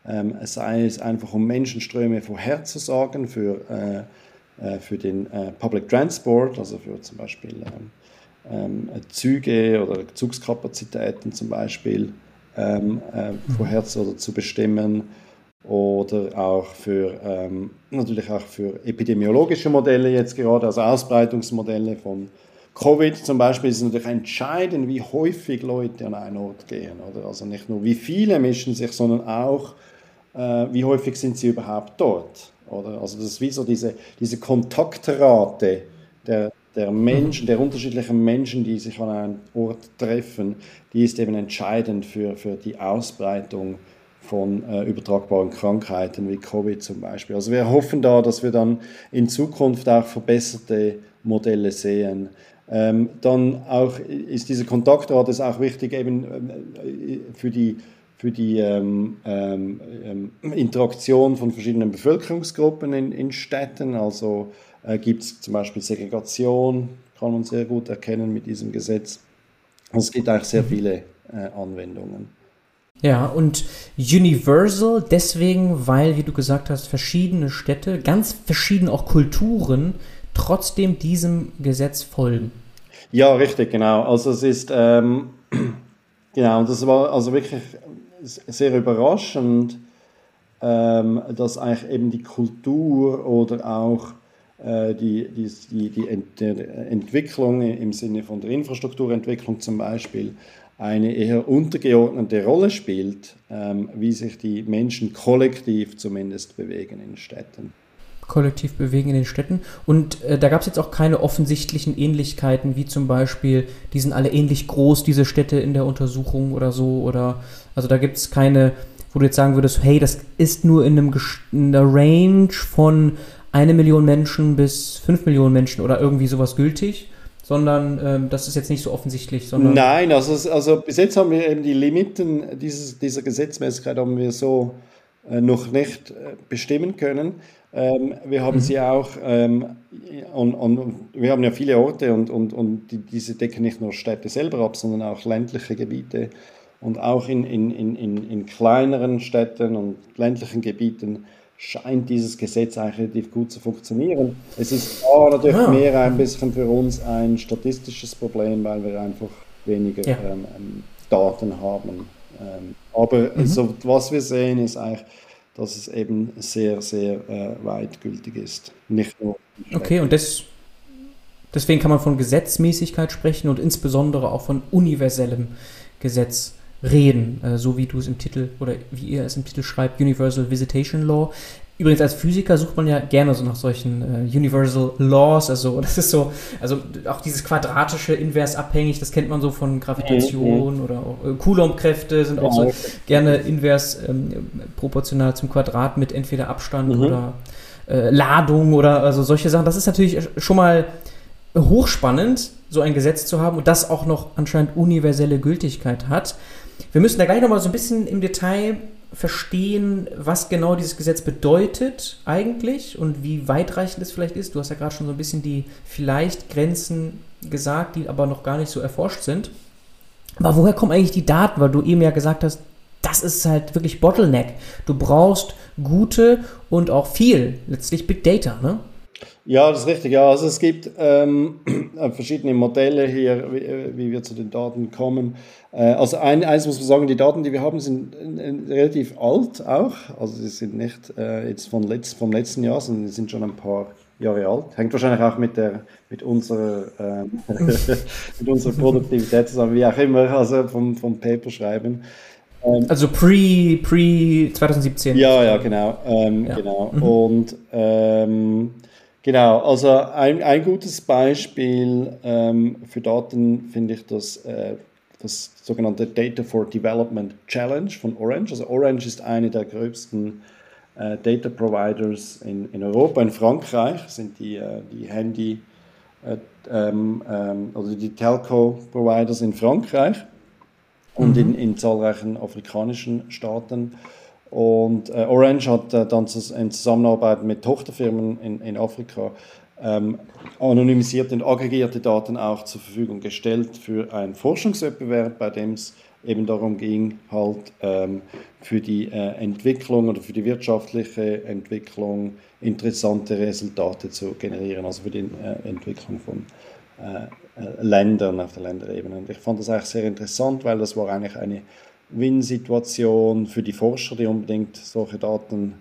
Ähm, sei es einfach um Menschenströme vorherzusagen, für äh, äh, für den äh, Public Transport, also für zum Beispiel ähm, ähm, Züge oder Zugskapazitäten zum Beispiel ähm, äh, zu, zu bestimmen oder auch für ähm, natürlich auch für epidemiologische Modelle jetzt gerade, also Ausbreitungsmodelle von Covid zum Beispiel ist natürlich entscheidend, wie häufig Leute an einen Ort gehen. Oder? Also nicht nur wie viele mischen sich, sondern auch äh, wie häufig sind sie überhaupt dort. Oder? Also das ist wie so diese, diese Kontaktrate der, der Menschen, der unterschiedlichen Menschen, die sich an einem Ort treffen, die ist eben entscheidend für, für die Ausbreitung von äh, übertragbaren Krankheiten wie Covid zum Beispiel. Also wir hoffen da, dass wir dann in Zukunft auch verbesserte Modelle sehen. Ähm, dann auch ist diese Kontaktrate ist auch wichtig eben äh, für die für die ähm, ähm, ähm, Interaktion von verschiedenen Bevölkerungsgruppen in, in Städten. Also äh, gibt es zum Beispiel Segregation, kann man sehr gut erkennen mit diesem Gesetz. Also es gibt eigentlich sehr viele äh, Anwendungen. Ja, und Universal deswegen, weil, wie du gesagt hast, verschiedene Städte, ganz verschieden auch Kulturen, trotzdem diesem Gesetz folgen. Ja, richtig, genau. Also es ist, ähm, genau, das war also wirklich sehr überraschend, ähm, dass eigentlich eben die Kultur oder auch äh, die, die, die, die Ent Entwicklung im Sinne von der Infrastrukturentwicklung zum Beispiel eine eher untergeordnete Rolle spielt, ähm, wie sich die Menschen kollektiv zumindest bewegen in Städten kollektiv bewegen in den Städten. Und äh, da gab es jetzt auch keine offensichtlichen Ähnlichkeiten, wie zum Beispiel, die sind alle ähnlich groß, diese Städte in der Untersuchung oder so. Oder also da gibt es keine, wo du jetzt sagen würdest, hey, das ist nur in, einem, in einer Range von eine Million Menschen bis fünf Millionen Menschen oder irgendwie sowas gültig? sondern ähm, das ist jetzt nicht so offensichtlich. Nein, also, also bis jetzt haben wir eben die Limiten dieses, dieser Gesetzmäßigkeit haben wir so äh, noch nicht äh, bestimmen können. Ähm, wir haben mhm. sie auch, ähm, und, und, wir haben ja viele Orte und, und, und die, diese decken nicht nur Städte selber ab, sondern auch ländliche Gebiete. Und auch in, in, in, in kleineren Städten und ländlichen Gebieten scheint dieses Gesetz eigentlich relativ gut zu funktionieren. Es ist aber natürlich ah. mehr ein bisschen für uns ein statistisches Problem, weil wir einfach weniger ja. ähm, ähm Daten haben. Ähm, aber mhm. so, was wir sehen, ist eigentlich, dass es eben sehr, sehr äh, weit gültig ist. Nicht nur. Okay, und das, deswegen kann man von Gesetzmäßigkeit sprechen und insbesondere auch von universellem Gesetz reden, äh, so wie du es im Titel oder wie ihr es im Titel schreibt, Universal Visitation Law. Übrigens als Physiker sucht man ja gerne so nach solchen äh, Universal Laws, also das ist so, also auch dieses quadratische invers abhängig, das kennt man so von Gravitation mhm. oder auch äh, Coulomb-Kräfte sind auch so gerne invers ähm, proportional zum Quadrat mit entweder Abstand mhm. oder äh, Ladung oder also solche Sachen. Das ist natürlich schon mal hochspannend, so ein Gesetz zu haben und das auch noch anscheinend universelle Gültigkeit hat. Wir müssen da gleich nochmal so ein bisschen im Detail verstehen, was genau dieses Gesetz bedeutet eigentlich und wie weitreichend es vielleicht ist. Du hast ja gerade schon so ein bisschen die vielleicht Grenzen gesagt, die aber noch gar nicht so erforscht sind. Aber woher kommen eigentlich die Daten? Weil du eben ja gesagt hast, das ist halt wirklich Bottleneck. Du brauchst gute und auch viel, letztlich Big Data, ne? Ja, das ist richtig. Ja, also es gibt ähm, verschiedene Modelle hier, wie, äh, wie, wir zu den Daten kommen. Äh, also ein, eins muss man sagen, die Daten, die wir haben, sind äh, relativ alt auch. Also sie sind nicht äh, jetzt von letzt, vom letzten Jahr, sondern sie sind schon ein paar Jahre alt. Hängt wahrscheinlich auch mit, der, mit, unserer, äh, mit unserer Produktivität zusammen, wie auch immer, also vom, vom Paper schreiben. Ähm, also pre, pre 2017. Ja, ja, genau. Ähm, ja. genau. Mhm. Und ähm, Genau, also ein, ein gutes Beispiel ähm, für Daten finde ich das, äh, das sogenannte Data for Development Challenge von Orange. Also Orange ist eine der größten äh, Data Providers in, in Europa. In Frankreich sind die, äh, die Handy, äh, ähm, ähm, also die Telco Providers in Frankreich und mhm. in, in zahlreichen afrikanischen Staaten. Und äh, Orange hat äh, dann in Zusammenarbeit mit Tochterfirmen in, in Afrika ähm, anonymisierte und aggregierte Daten auch zur Verfügung gestellt für einen Forschungswettbewerb, bei dem es eben darum ging, halt ähm, für die äh, Entwicklung oder für die wirtschaftliche Entwicklung interessante Resultate zu generieren, also für die äh, Entwicklung von äh, äh, Ländern auf der Länderebene. Und ich fand das eigentlich sehr interessant, weil das war eigentlich eine Win-Situation für die Forscher, die unbedingt solche Daten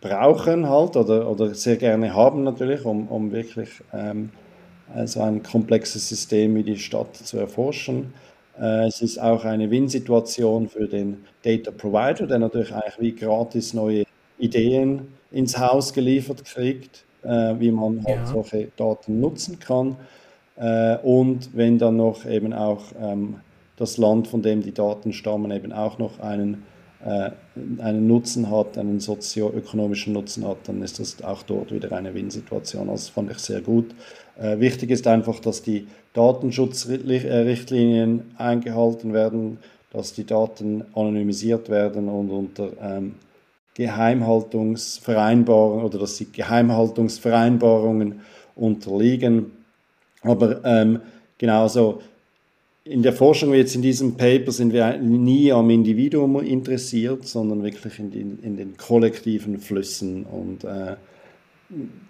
brauchen halt oder, oder sehr gerne haben natürlich, um, um wirklich ähm, so ein komplexes System wie die Stadt zu erforschen. Äh, es ist auch eine Win-Situation für den Data Provider, der natürlich eigentlich wie gratis neue Ideen ins Haus geliefert kriegt, äh, wie man halt ja. solche Daten nutzen kann. Äh, und wenn dann noch eben auch ähm, das Land, von dem die Daten stammen, eben auch noch einen, äh, einen Nutzen hat, einen sozioökonomischen Nutzen hat, dann ist das auch dort wieder eine Win-Situation. Also das fand ich sehr gut. Äh, wichtig ist einfach, dass die Datenschutzrichtlinien eingehalten werden, dass die Daten anonymisiert werden und unter ähm, Geheimhaltungsvereinbarungen oder dass sie Geheimhaltungsvereinbarungen unterliegen. Aber ähm, genauso in der Forschung, wie jetzt in diesem Paper, sind wir nie am Individuum interessiert, sondern wirklich in den, in den kollektiven Flüssen. Und äh,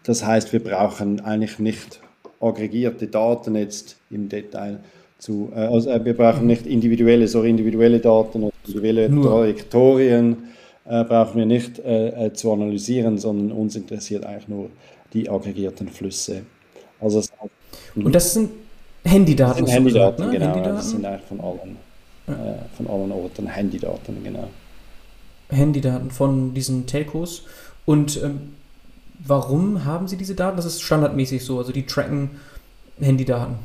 das heißt, wir brauchen eigentlich nicht aggregierte Daten jetzt im Detail zu, äh, also äh, wir brauchen nicht individuelle, so individuelle Daten oder individuelle. Trajektorien äh, brauchen wir nicht äh, zu analysieren, sondern uns interessiert eigentlich nur die aggregierten Flüsse. Also, und das sind Handydaten. Das sind Handydaten, ne? genau. Handydaten? Das sind eigentlich von allen, ja. äh, von allen Orten Handydaten, genau. Handydaten von diesen Telcos. Und ähm, warum haben sie diese Daten? Das ist standardmäßig so, also die tracken Handydaten.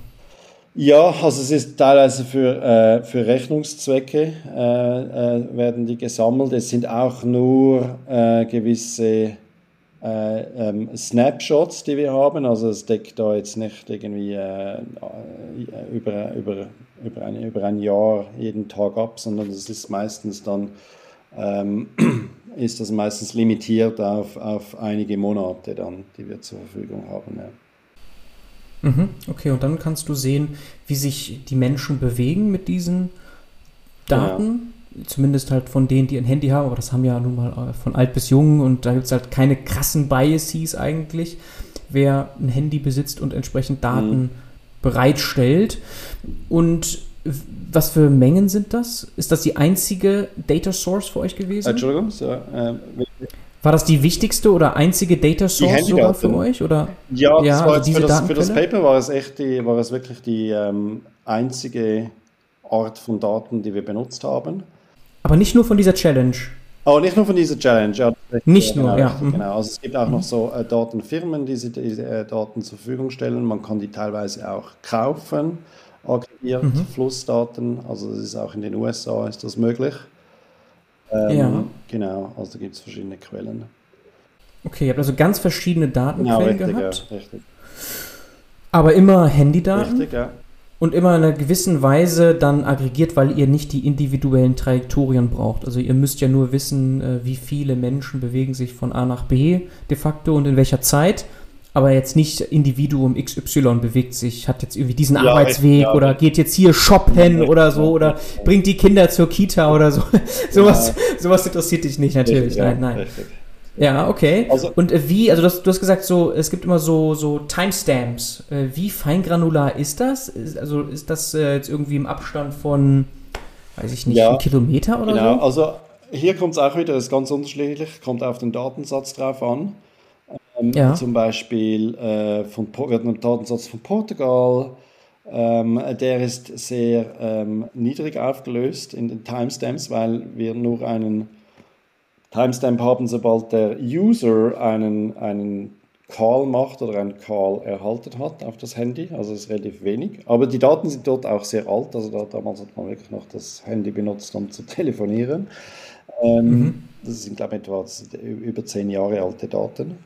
Ja, also es ist teilweise für, äh, für Rechnungszwecke äh, äh, werden die gesammelt. Es sind auch nur äh, gewisse äh, ähm, Snapshots, die wir haben. Also es deckt da jetzt nicht irgendwie äh, über, über, über, ein, über ein Jahr jeden Tag ab, sondern es ist meistens dann ähm, ist das meistens limitiert auf, auf einige Monate dann, die wir zur Verfügung haben. Ja. Mhm, okay, und dann kannst du sehen, wie sich die Menschen bewegen mit diesen Daten. Zumindest halt von denen, die ein Handy haben, aber das haben ja nun mal äh, von alt bis jung und da gibt es halt keine krassen Biases eigentlich, wer ein Handy besitzt und entsprechend Daten mhm. bereitstellt. Und was für Mengen sind das? Ist das die einzige Data Source für euch gewesen? Entschuldigung, so, äh, war das die wichtigste oder einzige Data Source sogar für euch? Oder? Ja, ja also diese für, das, für das Paper war es echt die, war es wirklich die ähm, einzige Art von Daten, die wir benutzt haben. Aber nicht nur von dieser Challenge. Aber nicht nur von dieser Challenge, ja. Nicht nur, genau, ja. Mhm. Genau. Also es gibt auch noch so äh, Datenfirmen, die diese, äh, Daten zur Verfügung stellen. Man kann die teilweise auch kaufen, aggregiert, mhm. Flussdaten. Also das ist auch in den USA ist das möglich. Ähm, ja. Genau, also da gibt es verschiedene Quellen. Okay, ihr habt also ganz verschiedene Datenquellen ja, richtig, gehabt. Ja, richtig. Aber immer Handydaten? Richtig, ja. Und immer in einer gewissen Weise dann aggregiert, weil ihr nicht die individuellen Trajektorien braucht. Also ihr müsst ja nur wissen, äh, wie viele Menschen bewegen sich von A nach B de facto und in welcher Zeit aber jetzt nicht Individuum XY bewegt sich, hat jetzt irgendwie diesen ja, Arbeitsweg ja, oder geht jetzt hier shoppen oder so oder bringt die Kinder zur Kita oder so. sowas, sowas interessiert dich nicht natürlich. Richtig, nein, nein. Richtig. Ja, okay. Also, und äh, wie, also du hast, du hast, gesagt, so, es gibt immer so, so Timestamps. Äh, wie feingranular ist das? also ist das äh, jetzt irgendwie im Abstand von, weiß ich nicht, ja, einen Kilometer oder genau, so? Also hier kommt es auch wieder, das ist ganz unterschiedlich, kommt auf den Datensatz drauf an. Ähm, ja. Zum Beispiel äh, von, ein Datensatz von Portugal. Ähm, der ist sehr ähm, niedrig aufgelöst in den Timestamps, weil wir nur einen Timestamp haben, sobald der User einen, einen Call macht oder einen Call erhalten hat auf das Handy. Also ist relativ wenig. Aber die Daten sind dort auch sehr alt. Also da, damals hat man wirklich noch das Handy benutzt, um zu telefonieren. Ähm, mhm. Das sind, glaube ich, etwa über zehn Jahre alte Daten.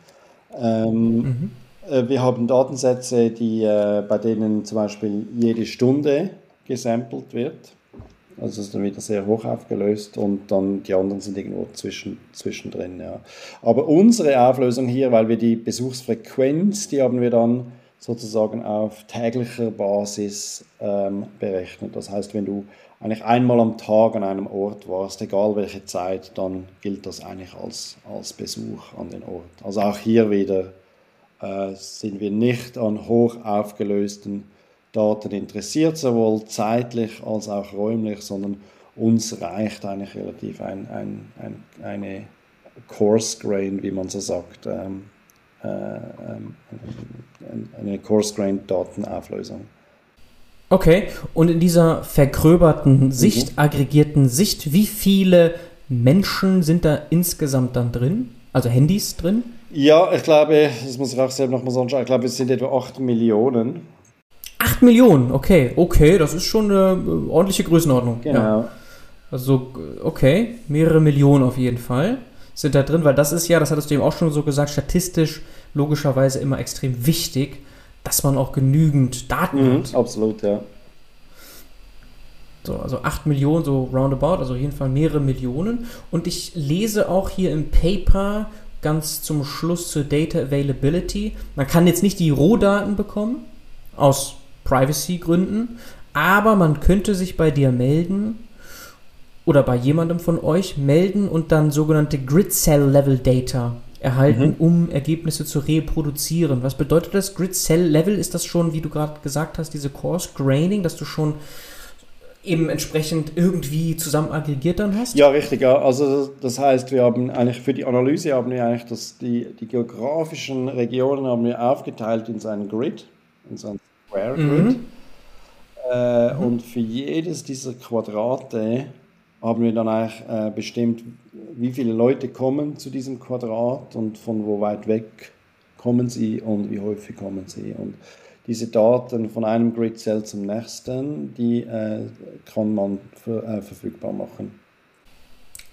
Ähm, mhm. äh, wir haben Datensätze, die, äh, bei denen zum Beispiel jede Stunde gesampelt wird. Also ist dann wieder sehr hoch aufgelöst und dann die anderen sind irgendwo zwischen, zwischendrin. Ja. Aber unsere Auflösung hier, weil wir die Besuchsfrequenz, die haben wir dann sozusagen auf täglicher Basis ähm, berechnet. Das heißt, wenn du eigentlich einmal am Tag an einem Ort warst, egal welche Zeit, dann gilt das eigentlich als, als Besuch an den Ort. Also auch hier wieder äh, sind wir nicht an hoch aufgelösten Daten interessiert, sowohl zeitlich als auch räumlich, sondern uns reicht eigentlich relativ ein, ein, ein, eine Coarse Grain, wie man so sagt, ähm, äh, ähm, eine Coarse Grain Datenauflösung. Okay, und in dieser vergröberten mhm. Sicht, mhm. aggregierten Sicht, wie viele Menschen sind da insgesamt dann drin? Also Handys drin? Ja, ich glaube, das muss ich auch selber nochmal sagen, ich glaube, es sind etwa 8 Millionen. 8 Millionen, okay, okay, das ist schon eine äh, ordentliche Größenordnung. Genau. Ja. Also, okay, mehrere Millionen auf jeden Fall sind da drin, weil das ist ja, das hattest du eben auch schon so gesagt, statistisch logischerweise immer extrem wichtig dass man auch genügend Daten mhm, hat. Absolut, ja. So, also 8 Millionen, so roundabout, also auf jeden Fall mehrere Millionen. Und ich lese auch hier im Paper ganz zum Schluss zur Data Availability. Man kann jetzt nicht die Rohdaten bekommen, aus Privacy-Gründen, aber man könnte sich bei dir melden oder bei jemandem von euch melden und dann sogenannte Grid Cell Level Data erhalten, mhm. um Ergebnisse zu reproduzieren. Was bedeutet das? Grid Cell Level ist das schon, wie du gerade gesagt hast, diese Coarse Graining, dass du schon eben entsprechend irgendwie zusammen aggregiert dann hast? Ja, richtig. Ja. Also das heißt, wir haben eigentlich für die Analyse haben wir eigentlich das, die, die geografischen Regionen haben wir aufgeteilt in so einen Grid, in so Square Grid. Mhm. Äh, mhm. Und für jedes dieser Quadrate haben wir dann eigentlich äh, bestimmt, wie viele Leute kommen zu diesem Quadrat und von wo weit weg kommen sie und wie häufig kommen sie. Und diese Daten von einem Grid-Cell zum nächsten, die äh, kann man für, äh, verfügbar machen.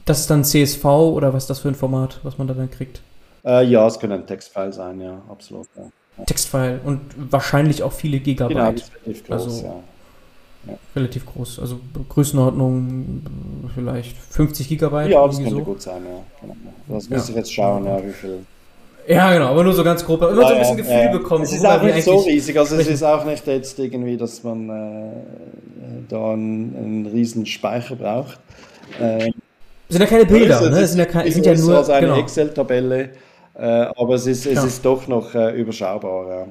Das ist dann CSV oder was ist das für ein Format, was man da dann kriegt? Äh, ja, es können Textfile sein, ja, absolut. Ja. Textfile und wahrscheinlich auch viele Gigabyte. Genau, relativ groß, also, ja. Ja. Relativ groß, also Größenordnung vielleicht 50 Gigabyte. Ja, das könnte so. gut sein, ja. Genau. Das muss ich jetzt schauen, ja, wie viel. Ja, genau, aber nur so ganz grob, ja, so ein bisschen Gefühl bekommen. Es ist auch nicht so riesig, also es ist auch nicht jetzt irgendwie, dass man äh, da einen, einen riesen Speicher braucht. Äh, es sind ja keine Bilder, es, ne? Es sind ja, keine, sind ja nur als eine genau. Excel-Tabelle, aber es ist, es ja. ist doch noch äh, überschaubar. Ja.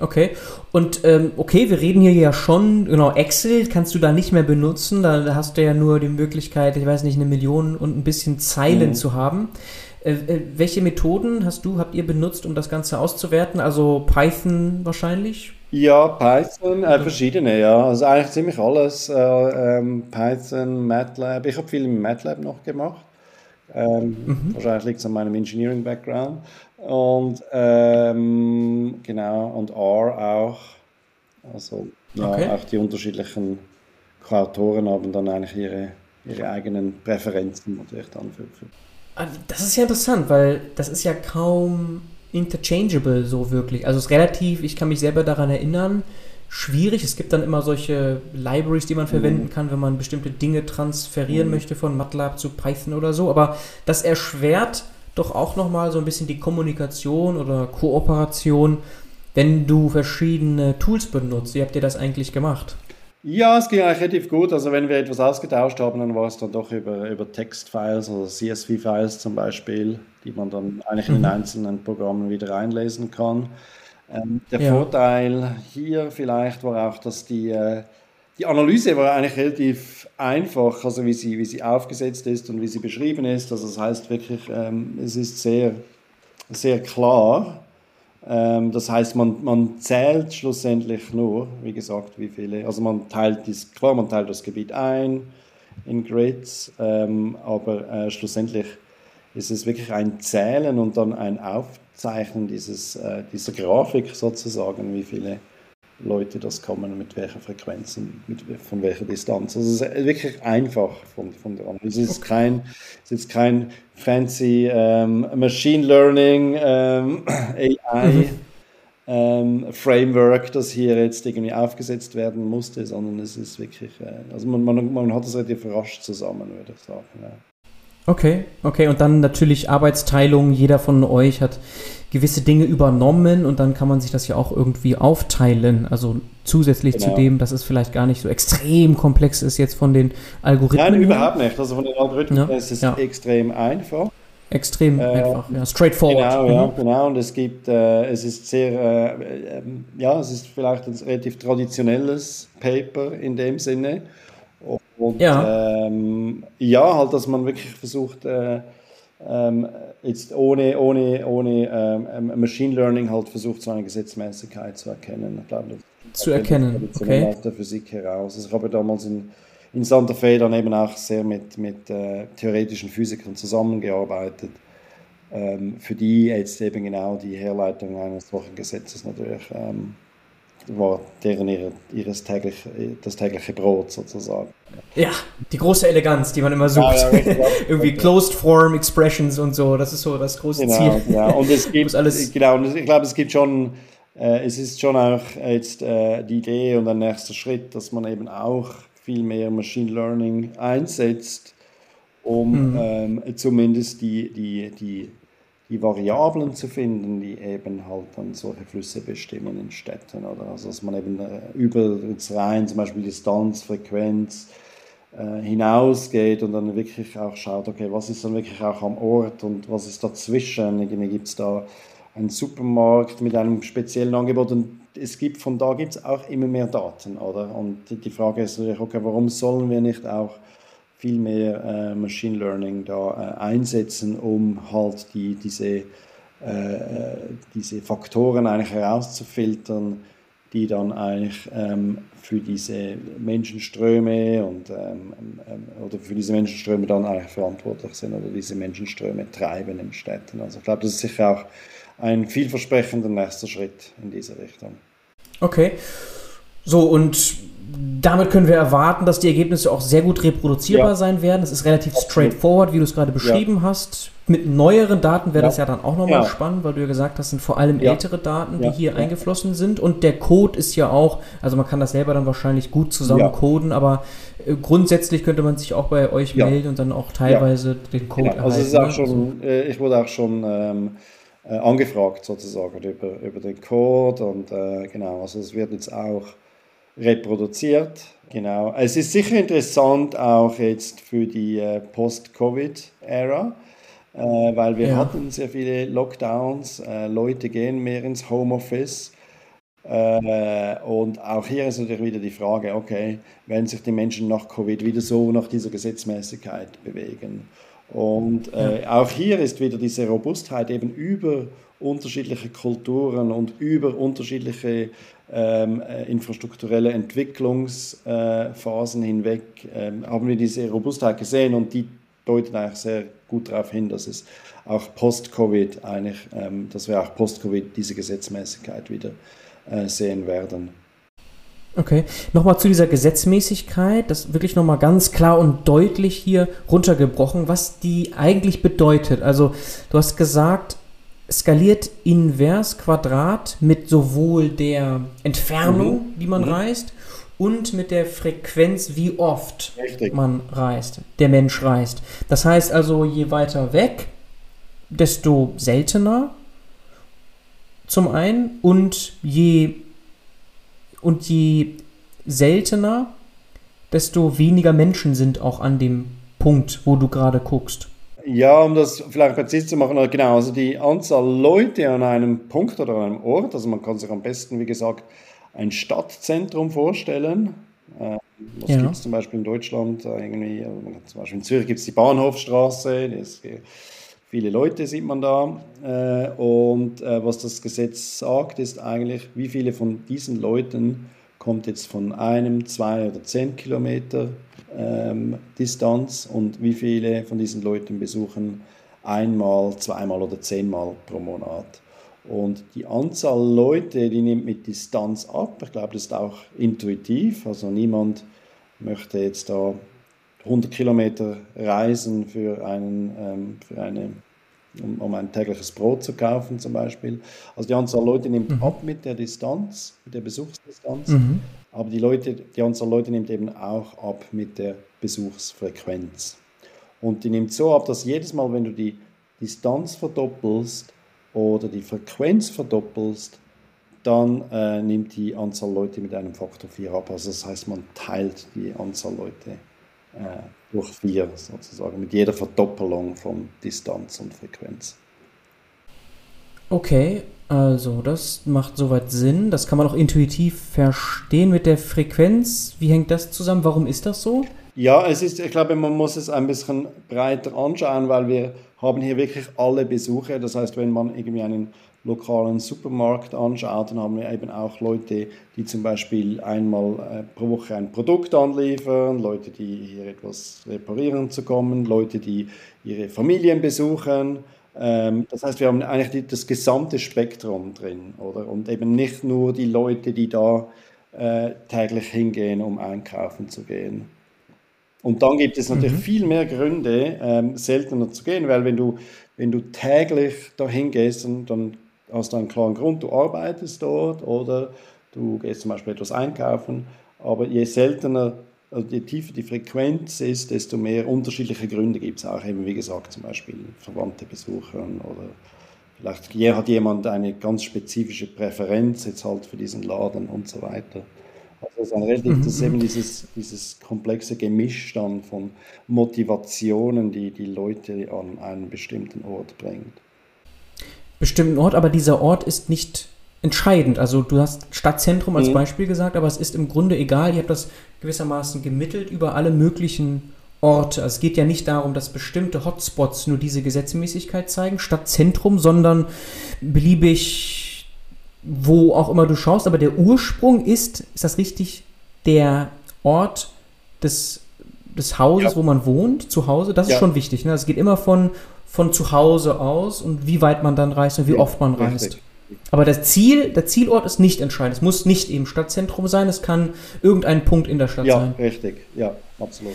Okay, und ähm, okay, wir reden hier ja schon, genau, Excel kannst du da nicht mehr benutzen, da hast du ja nur die Möglichkeit, ich weiß nicht, eine Million und ein bisschen Zeilen mhm. zu haben. Äh, äh, welche Methoden hast du, habt ihr benutzt, um das Ganze auszuwerten? Also Python wahrscheinlich? Ja, Python, äh, verschiedene, ja. Also eigentlich ziemlich alles. Äh, ähm, Python, MATLAB. Ich habe viel im MATLAB noch gemacht. Ähm, mhm. Wahrscheinlich liegt es an meinem Engineering-Background. Und ähm, genau, und R auch. Also ja, okay. auch die unterschiedlichen Kreatoren haben dann eigentlich ihre, ihre eigenen Präferenzen natürlich dann für, für Ah, das ist ja interessant, weil das ist ja kaum interchangeable so wirklich. Also es ist relativ, ich kann mich selber daran erinnern, schwierig. Es gibt dann immer solche Libraries, die man verwenden mhm. kann, wenn man bestimmte Dinge transferieren mhm. möchte von MATLAB zu Python oder so. Aber das erschwert doch auch nochmal so ein bisschen die Kommunikation oder Kooperation, wenn du verschiedene Tools benutzt. Wie habt ihr das eigentlich gemacht? Ja, es ging eigentlich relativ gut. Also wenn wir etwas ausgetauscht haben, dann war es dann doch über, über Textfiles oder CSV-Files zum Beispiel, die man dann eigentlich in den mhm. einzelnen Programmen wieder reinlesen kann. Ähm, der ja. Vorteil hier vielleicht war auch, dass die, äh, die Analyse war eigentlich relativ einfach, also wie sie, wie sie aufgesetzt ist und wie sie beschrieben ist. Also das heißt wirklich, ähm, es ist sehr, sehr klar ähm, das heißt, man, man zählt schlussendlich nur, wie gesagt, wie viele. Also man teilt das, klar, man teilt das Gebiet ein in Grids, ähm, aber äh, schlussendlich ist es wirklich ein Zählen und dann ein Aufzeichnen dieses, äh, dieser Grafik sozusagen, wie viele Leute das kommen, mit welcher Frequenz und mit, von welcher Distanz. Also es ist wirklich einfach von, von der Analyse. Es ist kein, es ist kein fancy ähm, Machine Learning ähm, AI mhm. ähm, Framework, das hier jetzt irgendwie aufgesetzt werden musste, sondern es ist wirklich, äh, also man, man, man hat es relativ rasch zusammen, würde ich sagen. Ja. Okay, okay, und dann natürlich Arbeitsteilung. Jeder von euch hat gewisse Dinge übernommen und dann kann man sich das ja auch irgendwie aufteilen. Also zusätzlich genau. zu dem, dass es vielleicht gar nicht so extrem komplex ist jetzt von den Algorithmen. Nein, überhaupt nicht. Also von den Algorithmen ja, ist es ja. extrem einfach. Extrem äh, einfach, ja, straightforward. Genau, ja, mhm. genau. Und es gibt, äh, es ist sehr, äh, ähm, ja, es ist vielleicht ein relativ traditionelles Paper in dem Sinne. Und ja, ähm, ja halt, dass man wirklich versucht, äh, ähm, jetzt ohne, ohne, ohne ähm, Machine Learning halt versucht, so eine Gesetzmäßigkeit zu erkennen. Ich glaube, zu erkennen, okay. aus der Physik heraus. Also ich habe damals in, in Santa Fe dann eben auch sehr mit, mit äh, theoretischen Physikern zusammengearbeitet, ähm, für die jetzt eben genau die Herleitung eines solchen Gesetzes natürlich ähm, war deren ihre, ihres täglich, das tägliche Brot sozusagen. Ja, die große Eleganz, die man immer sucht. Ja, ja, Irgendwie okay. Closed Form Expressions und so, das ist so das große genau, Ziel. Ja, und es gibt, alles genau, und ich glaube, es gibt schon, äh, es ist schon auch jetzt äh, die Idee und ein nächster Schritt, dass man eben auch viel mehr Machine Learning einsetzt, um mhm. ähm, zumindest die, die, die die Variablen zu finden, die eben halt dann solche Flüsse bestimmen in Städten. Oder? Also dass man eben äh, über das rein, zum Beispiel Distanz, Frequenz, äh, hinausgeht und dann wirklich auch schaut, okay, was ist dann wirklich auch am Ort und was ist dazwischen? Irgendwie gibt es da einen Supermarkt mit einem speziellen Angebot und es gibt, von da gibt es auch immer mehr Daten, oder? Und die Frage ist natürlich, okay, warum sollen wir nicht auch viel mehr äh, Machine Learning da äh, einsetzen, um halt die, diese, äh, äh, diese Faktoren eigentlich herauszufiltern, die dann eigentlich ähm, für diese Menschenströme und ähm, ähm, oder für diese Menschenströme dann eigentlich verantwortlich sind oder diese Menschenströme treiben in Städten. Also ich glaube, das ist sicher auch ein vielversprechender nächster Schritt in diese Richtung. Okay. So, und damit können wir erwarten, dass die Ergebnisse auch sehr gut reproduzierbar ja. sein werden. Es ist relativ straightforward, wie du es gerade beschrieben ja. hast. Mit neueren Daten wäre ja. das ja dann auch nochmal spannend, weil du ja gesagt hast, sind vor allem ältere Daten, die hier eingeflossen sind. Und der Code ist ja auch, also man kann das selber dann wahrscheinlich gut zusammen coden, aber äh, grundsätzlich könnte man sich auch bei euch melden und dann auch teilweise den Code genau. Also, erhalten. Also, schon, äh, ich wurde auch schon ähm, äh, angefragt sozusagen über, über den Code und äh, genau, also es wird jetzt auch reproduziert. Genau. Es ist sicher interessant auch jetzt für die äh, Post-Covid-Ära, äh, weil wir ja. hatten sehr viele Lockdowns, äh, Leute gehen mehr ins Homeoffice. Und auch hier ist natürlich wieder die Frage, okay, werden sich die Menschen nach Covid wieder so nach dieser Gesetzmäßigkeit bewegen? Und äh, auch hier ist wieder diese Robustheit eben über unterschiedliche Kulturen und über unterschiedliche infrastrukturelle Entwicklungsphasen hinweg ähm, haben wir diese Robustheit gesehen und die deutet eigentlich sehr gut darauf hin, dass es auch post-Covid eigentlich, ähm, dass wir auch post-Covid diese Gesetzmäßigkeit wieder äh, sehen werden. Okay, nochmal zu dieser Gesetzmäßigkeit, das wirklich nochmal ganz klar und deutlich hier runtergebrochen, was die eigentlich bedeutet. Also du hast gesagt, skaliert invers Quadrat mit sowohl der Entfernung, mhm. die man mhm. reist, und mit der Frequenz, wie oft Richtig. man reist, der Mensch reist. Das heißt also, je weiter weg, desto seltener zum einen und je und je seltener, desto weniger Menschen sind auch an dem Punkt, wo du gerade guckst. Ja, um das vielleicht präzise zu machen, genau, also die Anzahl Leute an einem Punkt oder an einem Ort, also man kann sich am besten, wie gesagt, ein Stadtzentrum vorstellen. Äh, was ja. gibt es zum Beispiel in Deutschland? Äh, irgendwie, zum Beispiel in Zürich gibt es die Bahnhofstraße, ist, viele Leute sieht man da. Äh, und was das Gesetz sagt, ist eigentlich, wie viele von diesen Leuten kommt jetzt von einem, zwei oder zehn Kilometer ähm, Distanz und wie viele von diesen Leuten besuchen einmal, zweimal oder zehnmal pro Monat. Und die Anzahl Leute, die nimmt mit Distanz ab. Ich glaube, das ist auch intuitiv. Also niemand möchte jetzt da 100 Kilometer reisen für, einen, ähm, für eine, um, um, ein tägliches Brot zu kaufen zum Beispiel. Also die Anzahl Leute nimmt mhm. ab mit der Distanz, mit der Besuchsdistanz. Mhm. Aber die, Leute, die Anzahl Leute nimmt eben auch ab mit der Besuchsfrequenz. Und die nimmt so ab, dass jedes Mal, wenn du die Distanz verdoppelst oder die Frequenz verdoppelst, dann äh, nimmt die Anzahl Leute mit einem Faktor 4 ab. Also das heißt, man teilt die Anzahl Leute äh, durch 4 sozusagen, mit jeder Verdoppelung von Distanz und Frequenz. Okay, also, das macht soweit Sinn. Das kann man auch intuitiv verstehen mit der Frequenz. Wie hängt das zusammen? Warum ist das so? Ja, es ist, ich glaube, man muss es ein bisschen breiter anschauen, weil wir haben hier wirklich alle Besucher. Das heißt, wenn man irgendwie einen lokalen Supermarkt anschaut, dann haben wir eben auch Leute, die zum Beispiel einmal äh, pro Woche ein Produkt anliefern, Leute, die hier etwas reparieren zu kommen, Leute, die ihre Familien besuchen ähm, das heißt, wir haben eigentlich das gesamte Spektrum drin, oder? Und eben nicht nur die Leute, die da äh, täglich hingehen, um einkaufen zu gehen. Und dann gibt es natürlich mhm. viel mehr Gründe, ähm, seltener zu gehen, weil wenn du, wenn du täglich dahin gehst, dann, hast du einen klaren Grund, du arbeitest dort oder du gehst zum Beispiel etwas einkaufen. Aber je seltener also je tiefer die Frequenz ist, desto mehr unterschiedliche Gründe gibt es auch. Eben wie gesagt, zum Beispiel verwandte Besucher oder vielleicht hat jemand eine ganz spezifische Präferenz jetzt halt für diesen Laden und so weiter. Also das ist, ein relativ, das ist eben dieses, dieses komplexe Gemisch dann von Motivationen, die die Leute an einen bestimmten Ort bringt. Bestimmten Ort, aber dieser Ort ist nicht entscheidend. Also du hast Stadtzentrum als mhm. Beispiel gesagt, aber es ist im Grunde egal. Ihr habt das gewissermaßen gemittelt über alle möglichen Orte. Also es geht ja nicht darum, dass bestimmte Hotspots nur diese Gesetzmäßigkeit zeigen, Stadtzentrum, sondern beliebig, wo auch immer du schaust. Aber der Ursprung ist, ist das richtig, der Ort des, des Hauses, ja. wo man wohnt, zu Hause. Das ja. ist schon wichtig. Ne? Es geht immer von, von zu Hause aus und wie weit man dann reist und wie ja, oft man reist. Aber das Ziel, der Zielort ist nicht entscheidend. Es muss nicht im Stadtzentrum sein, es kann irgendein Punkt in der Stadt sein. Ja, richtig, ja, absolut.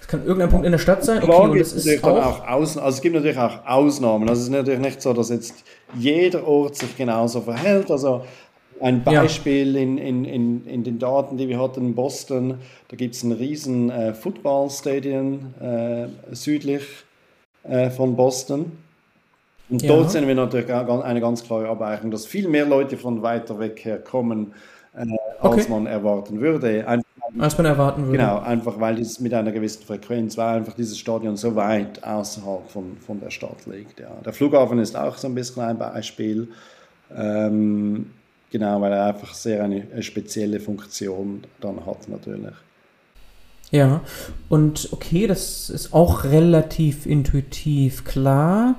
Es kann irgendein Punkt in der Stadt sein. Okay, und es ist auch, auch Aus, also es gibt natürlich auch Ausnahmen. Also es ist natürlich nicht so, dass jetzt jeder Ort sich genauso verhält. Also ein Beispiel ja. in, in, in, in den Daten, die wir hatten in Boston, da gibt es ein riesen äh, Footballstadion äh, südlich äh, von Boston. Und ja. dort sehen wir natürlich eine ganz klare Abweichung, dass viel mehr Leute von weiter weg her kommen, äh, als okay. man erwarten würde. Einfach, als man erwarten würde. Genau, einfach weil es mit einer gewissen Frequenz war, einfach dieses Stadion so weit außerhalb von, von der Stadt liegt. Ja. Der Flughafen ist auch so ein bisschen ein Beispiel. Ähm, genau, weil er einfach sehr eine, eine spezielle Funktion dann hat natürlich. Ja, und okay, das ist auch relativ intuitiv klar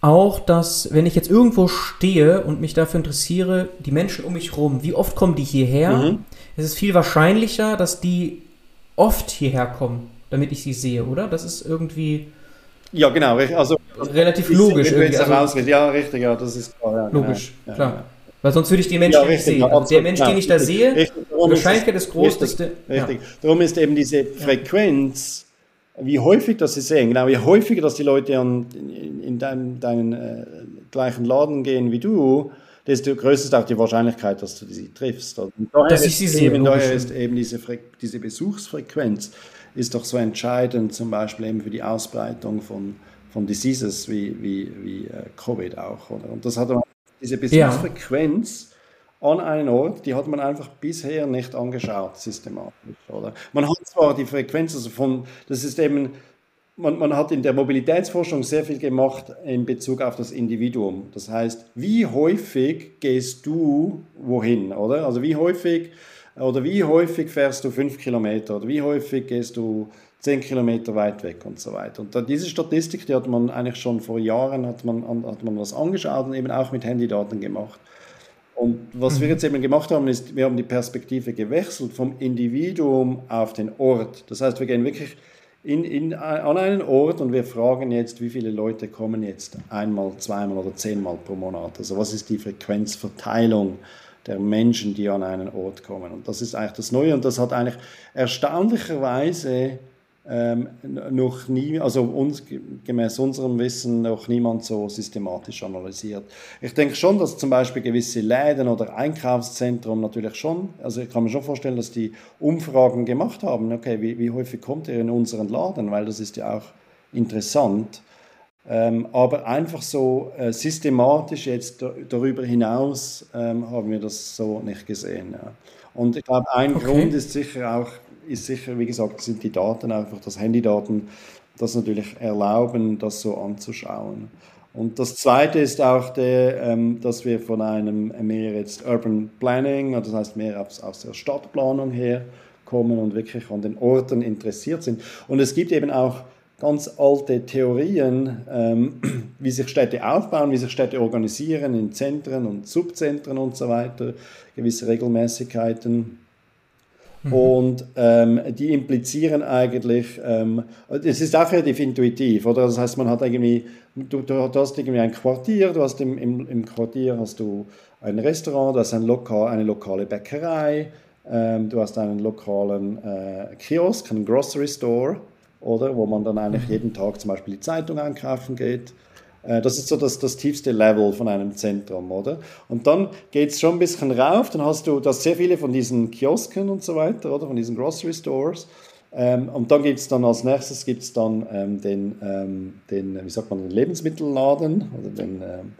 auch, dass wenn ich jetzt irgendwo stehe und mich dafür interessiere, die Menschen um mich herum, wie oft kommen die hierher? Mhm. Es ist viel wahrscheinlicher, dass die oft hierher kommen, damit ich sie sehe, oder? Das ist irgendwie. Ja, genau. Also, relativ logisch. Irgendwie. Also, ja, richtig, ja, das ist klar. Ja, logisch, genau. klar. Ja, Weil sonst würde ich die Menschen nicht sehen. Also der Mensch, den ich da sehe, die Wahrscheinlichkeit ist groß, richtig, dass der. Richtig. Darum ist eben diese Frequenz wie häufig das sie sehen, genau, wie häufiger, dass die Leute an, in, in deinen, deinen äh, gleichen Laden gehen wie du, desto größer ist auch die Wahrscheinlichkeit, dass du sie triffst. Und dass ich sie sehe. Eben, daher ist eben diese, diese Besuchsfrequenz ist doch so entscheidend, zum Beispiel eben für die Ausbreitung von, von Diseases wie, wie, wie äh, Covid auch. Oder? Und das hat diese Besuchsfrequenz an einen Ort, die hat man einfach bisher nicht angeschaut, systematisch. Oder? Man hat zwar die Frequenz, also von, das ist eben, man, man hat in der Mobilitätsforschung sehr viel gemacht in Bezug auf das Individuum. Das heißt, wie häufig gehst du wohin, oder? Also wie häufig, oder wie häufig fährst du fünf Kilometer, oder wie häufig gehst du zehn Kilometer weit weg und so weiter. Und diese Statistik, die hat man eigentlich schon vor Jahren, hat man, hat man was angeschaut und eben auch mit Handydaten gemacht. Und was wir mhm. jetzt eben gemacht haben, ist, wir haben die Perspektive gewechselt vom Individuum auf den Ort. Das heißt, wir gehen wirklich in, in, an einen Ort und wir fragen jetzt, wie viele Leute kommen jetzt einmal, zweimal oder zehnmal pro Monat. Also was ist die Frequenzverteilung der Menschen, die an einen Ort kommen. Und das ist eigentlich das Neue und das hat eigentlich erstaunlicherweise ähm, noch nie, also uns, gemäß unserem Wissen, noch niemand so systematisch analysiert. Ich denke schon, dass zum Beispiel gewisse Läden oder Einkaufszentren natürlich schon, also ich kann mir schon vorstellen, dass die Umfragen gemacht haben, okay, wie, wie häufig kommt ihr in unseren Laden, weil das ist ja auch interessant. Ähm, aber einfach so äh, systematisch jetzt darüber hinaus ähm, haben wir das so nicht gesehen. Ja. Und ich glaube, ein okay. Grund ist sicher auch ist sicher, wie gesagt, sind die Daten einfach, das Handydaten, das natürlich erlauben, das so anzuschauen. Und das Zweite ist auch, der, ähm, dass wir von einem mehr jetzt Urban Planning, das heißt mehr aus, aus der Stadtplanung her kommen und wirklich an den Orten interessiert sind. Und es gibt eben auch ganz alte Theorien, ähm, wie sich Städte aufbauen, wie sich Städte organisieren in Zentren und Subzentren und so weiter, gewisse Regelmäßigkeiten. Mhm. Und ähm, die implizieren eigentlich, ähm, es ist auch relativ intuitiv, oder? Das heißt, man hat irgendwie, du, du hast irgendwie ein Quartier, du hast im, im, im Quartier hast du ein Restaurant, du hast ein Lokal, eine lokale Bäckerei, ähm, du hast einen lokalen äh, Kiosk, einen Grocery Store, oder? Wo man dann eigentlich mhm. jeden Tag zum Beispiel die Zeitung einkaufen geht. Äh, das ist so das, das tiefste Level von einem Zentrum, oder? Und dann geht es schon ein bisschen rauf, dann hast du das sehr viele von diesen Kiosken und so weiter, oder? Von diesen Grocery Stores. Ähm, und dann gibt es dann als nächstes gibt's dann ähm, den, ähm, den, wie sagt man, den Lebensmittelladen, oder den, ähm,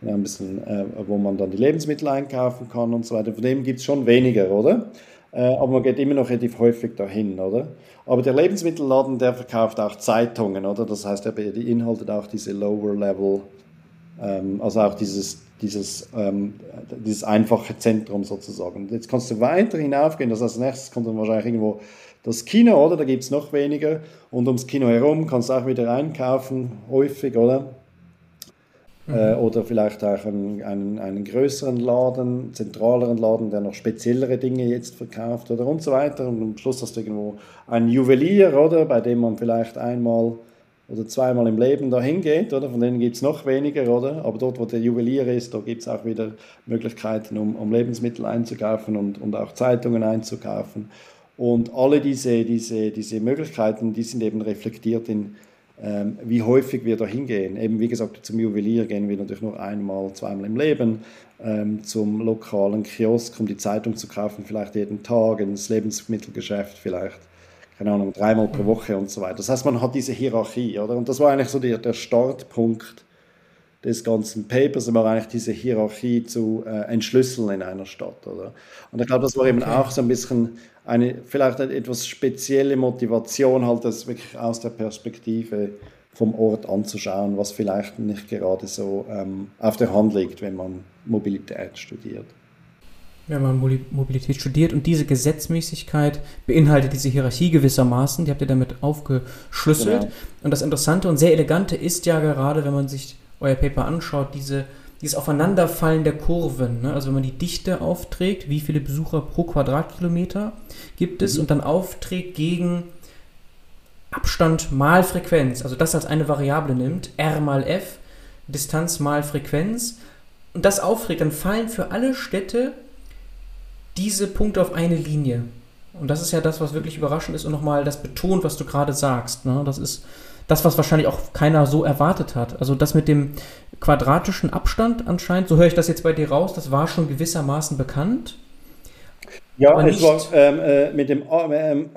genau, ein bisschen, äh, wo man dann die Lebensmittel einkaufen kann und so weiter. Von dem gibt es schon weniger, oder? Äh, aber man geht immer noch relativ häufig dahin, oder? Aber der Lebensmittelladen, der verkauft auch Zeitungen, oder? Das heißt, er beinhaltet auch diese Lower Level, ähm, also auch dieses, dieses, ähm, dieses einfache Zentrum sozusagen. Jetzt kannst du weiter hinaufgehen, das heißt, als nächstes kommt dann wahrscheinlich irgendwo das Kino, oder? Da gibt es noch weniger. Und ums Kino herum kannst du auch wieder einkaufen, häufig, oder? Äh, mhm. oder vielleicht auch einen, einen, einen, größeren Laden, zentraleren Laden, der noch speziellere Dinge jetzt verkauft oder und so weiter. Und am Schluss hast du irgendwo einen Juwelier, oder, bei dem man vielleicht einmal oder zweimal im Leben dahin geht, oder? Von denen gibt es noch weniger, oder? Aber dort, wo der Juwelier ist, da gibt es auch wieder Möglichkeiten, um, um, Lebensmittel einzukaufen und, und auch Zeitungen einzukaufen. Und alle diese, diese, diese Möglichkeiten, die sind eben reflektiert in, ähm, wie häufig wir da hingehen. Eben wie gesagt, zum Juwelier gehen wir natürlich nur einmal, zweimal im Leben. Ähm, zum lokalen Kiosk, um die Zeitung zu kaufen, vielleicht jeden Tag, ins Lebensmittelgeschäft vielleicht keine Ahnung, dreimal pro Woche und so weiter. Das heißt, man hat diese Hierarchie, oder? Und das war eigentlich so der, der Startpunkt des ganzen Papers, war eigentlich diese Hierarchie zu äh, entschlüsseln in einer Stadt, oder? Und ich glaube, das war eben okay. auch so ein bisschen eine, vielleicht eine etwas spezielle Motivation, halt das wirklich aus der Perspektive vom Ort anzuschauen, was vielleicht nicht gerade so ähm, auf der Hand liegt, wenn man Mobilität studiert wenn man Mobilität studiert und diese Gesetzmäßigkeit beinhaltet diese Hierarchie gewissermaßen, die habt ihr damit aufgeschlüsselt. Genau. Und das Interessante und sehr Elegante ist ja gerade, wenn man sich euer Paper anschaut, diese, dieses Aufeinanderfallen der Kurven. Ne? Also wenn man die Dichte aufträgt, wie viele Besucher pro Quadratkilometer gibt es mhm. und dann aufträgt gegen Abstand mal Frequenz, also das als eine Variable nimmt, r mal f, Distanz mal Frequenz, und das aufträgt, dann fallen für alle Städte diese Punkte auf eine Linie. Und das ist ja das, was wirklich überraschend ist und nochmal das betont, was du gerade sagst. Ne? Das ist das, was wahrscheinlich auch keiner so erwartet hat. Also das mit dem quadratischen Abstand anscheinend, so höre ich das jetzt bei dir raus, das war schon gewissermaßen bekannt. Ja, es war ähm, äh, mit dem ähm,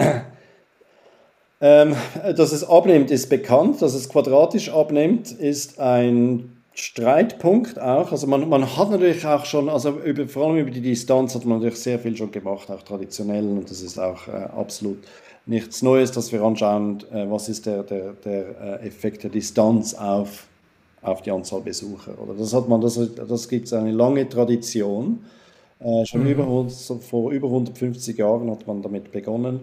ähm, dass es abnimmt, ist bekannt. Dass es quadratisch abnimmt, ist ein Streitpunkt auch. Also man, man hat natürlich auch schon, also über, vor allem über die Distanz hat man natürlich sehr viel schon gemacht, auch traditionell. Und das ist auch äh, absolut nichts Neues, dass wir anschauen, äh, was ist der, der, der äh, Effekt der Distanz auf, auf die Anzahl Besucher. Oder das hat man, das, das gibt es eine lange Tradition. Äh, schon mhm. über, vor über 150 Jahren hat man damit begonnen.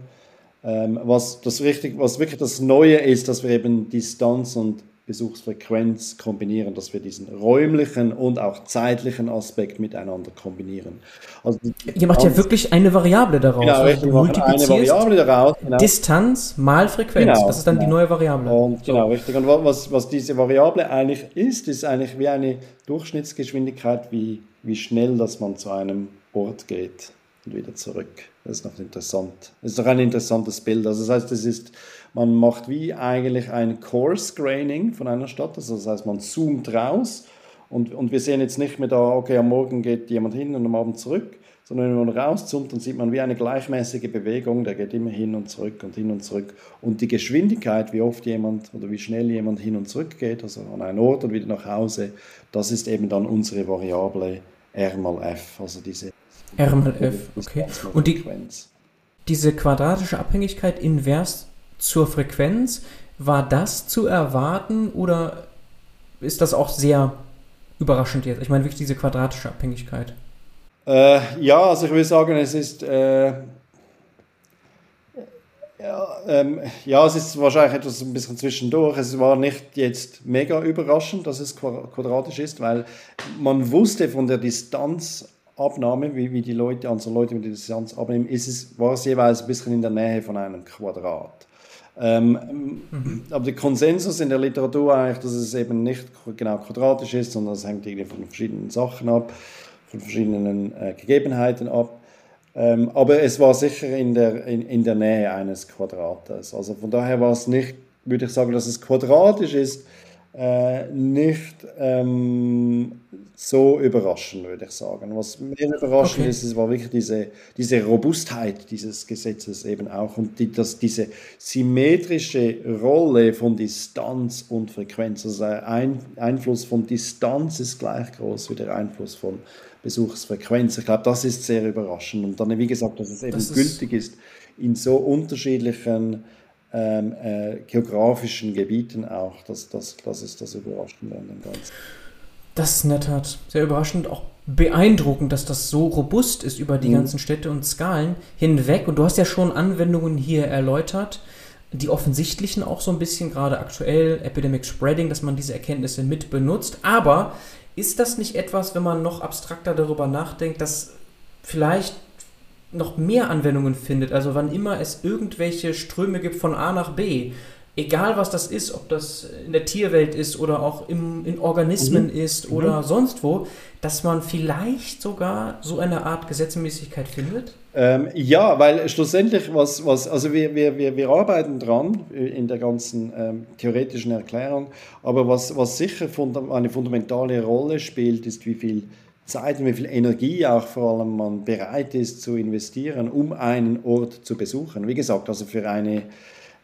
Ähm, was, das richtig, was wirklich das Neue ist, dass wir eben Distanz und Besuchsfrequenz kombinieren, dass wir diesen räumlichen und auch zeitlichen Aspekt miteinander kombinieren. Also Ihr macht ja wirklich eine Variable daraus. Genau, also richtig, eine Variable daraus. Genau. Distanz mal Frequenz, genau, das ist dann genau. die neue Variable. Und, so. Genau, richtig. Und was, was diese Variable eigentlich ist, ist eigentlich wie eine Durchschnittsgeschwindigkeit, wie, wie schnell dass man zu einem Ort geht und wieder zurück. Das ist noch interessant. Das ist doch ein interessantes Bild. Also das heißt, es ist man macht wie eigentlich ein Core-Screening von einer Stadt. Also das heißt, man zoomt raus und, und wir sehen jetzt nicht mehr da, okay, am Morgen geht jemand hin und am Abend zurück, sondern wenn man rauszoomt, dann sieht man wie eine gleichmäßige Bewegung, der geht immer hin und zurück und hin und zurück. Und die Geschwindigkeit, wie oft jemand oder wie schnell jemand hin und zurück geht, also an einen Ort und wieder nach Hause, das ist eben dann unsere Variable R mal F, also diese R mal F, okay. Und die, diese quadratische Abhängigkeit invers zur Frequenz. War das zu erwarten oder ist das auch sehr überraschend jetzt? Ich meine wirklich diese quadratische Abhängigkeit. Äh, ja, also ich würde sagen, es ist äh, ja, ähm, ja, es ist wahrscheinlich etwas ein bisschen zwischendurch. Es war nicht jetzt mega überraschend, dass es quadratisch ist, weil man wusste von der Distanzabnahme, wie, wie die Leute, also Leute mit der Distanz abnehmen, ist es, war es jeweils ein bisschen in der Nähe von einem Quadrat. Ähm, mhm. Aber der Konsensus in der Literatur eigentlich, dass es eben nicht genau quadratisch ist, sondern es hängt irgendwie von verschiedenen Sachen ab, von verschiedenen äh, Gegebenheiten ab. Ähm, aber es war sicher in der, in, in der Nähe eines Quadrates. Also von daher war es nicht, würde ich sagen, dass es quadratisch ist, äh, nicht ähm, so überraschend, würde ich sagen. Was mehr überraschend okay. ist, war wirklich diese, diese Robustheit dieses Gesetzes eben auch und die, dass diese symmetrische Rolle von Distanz und Frequenz, also der Ein Einfluss von Distanz ist gleich groß wie der Einfluss von Besuchsfrequenz. Ich glaube, das ist sehr überraschend. Und dann, wie gesagt, dass es eben das gültig ist in so unterschiedlichen ähm, äh, geografischen Gebieten auch. Das, das, das ist das Überraschende an dem Ganzen. Das ist in der Tat sehr überraschend, auch beeindruckend, dass das so robust ist über die mhm. ganzen Städte und Skalen hinweg. Und du hast ja schon Anwendungen hier erläutert, die offensichtlichen auch so ein bisschen, gerade aktuell, Epidemic Spreading, dass man diese Erkenntnisse mit benutzt. Aber ist das nicht etwas, wenn man noch abstrakter darüber nachdenkt, dass vielleicht noch mehr Anwendungen findet. Also wann immer es irgendwelche Ströme gibt von A nach B, egal was das ist, ob das in der Tierwelt ist oder auch im, in Organismen mhm. ist oder mhm. sonst wo, dass man vielleicht sogar so eine Art Gesetzmäßigkeit findet? Ähm, ja, weil schlussendlich, was, was, also wir, wir, wir, wir arbeiten dran in der ganzen ähm, theoretischen Erklärung, aber was, was sicher funda eine fundamentale Rolle spielt, ist, wie viel Zeit und wie viel Energie auch vor allem man bereit ist zu investieren, um einen Ort zu besuchen. Wie gesagt, also für eine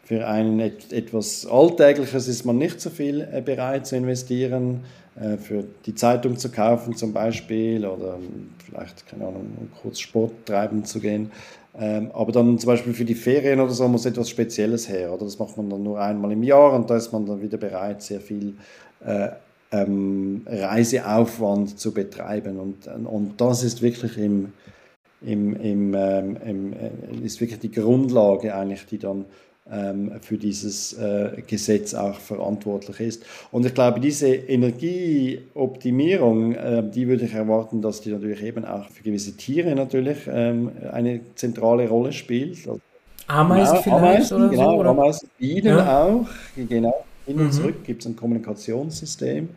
für ein etwas Alltägliches ist man nicht so viel äh, bereit zu investieren. Äh, für die Zeitung zu kaufen zum Beispiel oder vielleicht, keine Ahnung, kurz Sport treiben zu gehen. Ähm, aber dann zum Beispiel für die Ferien oder so muss etwas Spezielles her. Oder das macht man dann nur einmal im Jahr und da ist man dann wieder bereit, sehr viel äh, ähm, Reiseaufwand zu betreiben. Und, und das ist wirklich im, im, im, ähm, im, ist wirklich die Grundlage eigentlich, die dann ähm, für dieses äh, Gesetz auch verantwortlich ist. Und ich glaube, diese Energieoptimierung, äh, die würde ich erwarten, dass die natürlich eben auch für gewisse Tiere natürlich ähm, eine zentrale Rolle spielt. Ameisen genau, vielleicht Ameisen, oder genau, so? Oder? Ameisen, Bienen ja. auch, genau. Hin und mhm. zurück gibt es ein Kommunikationssystem.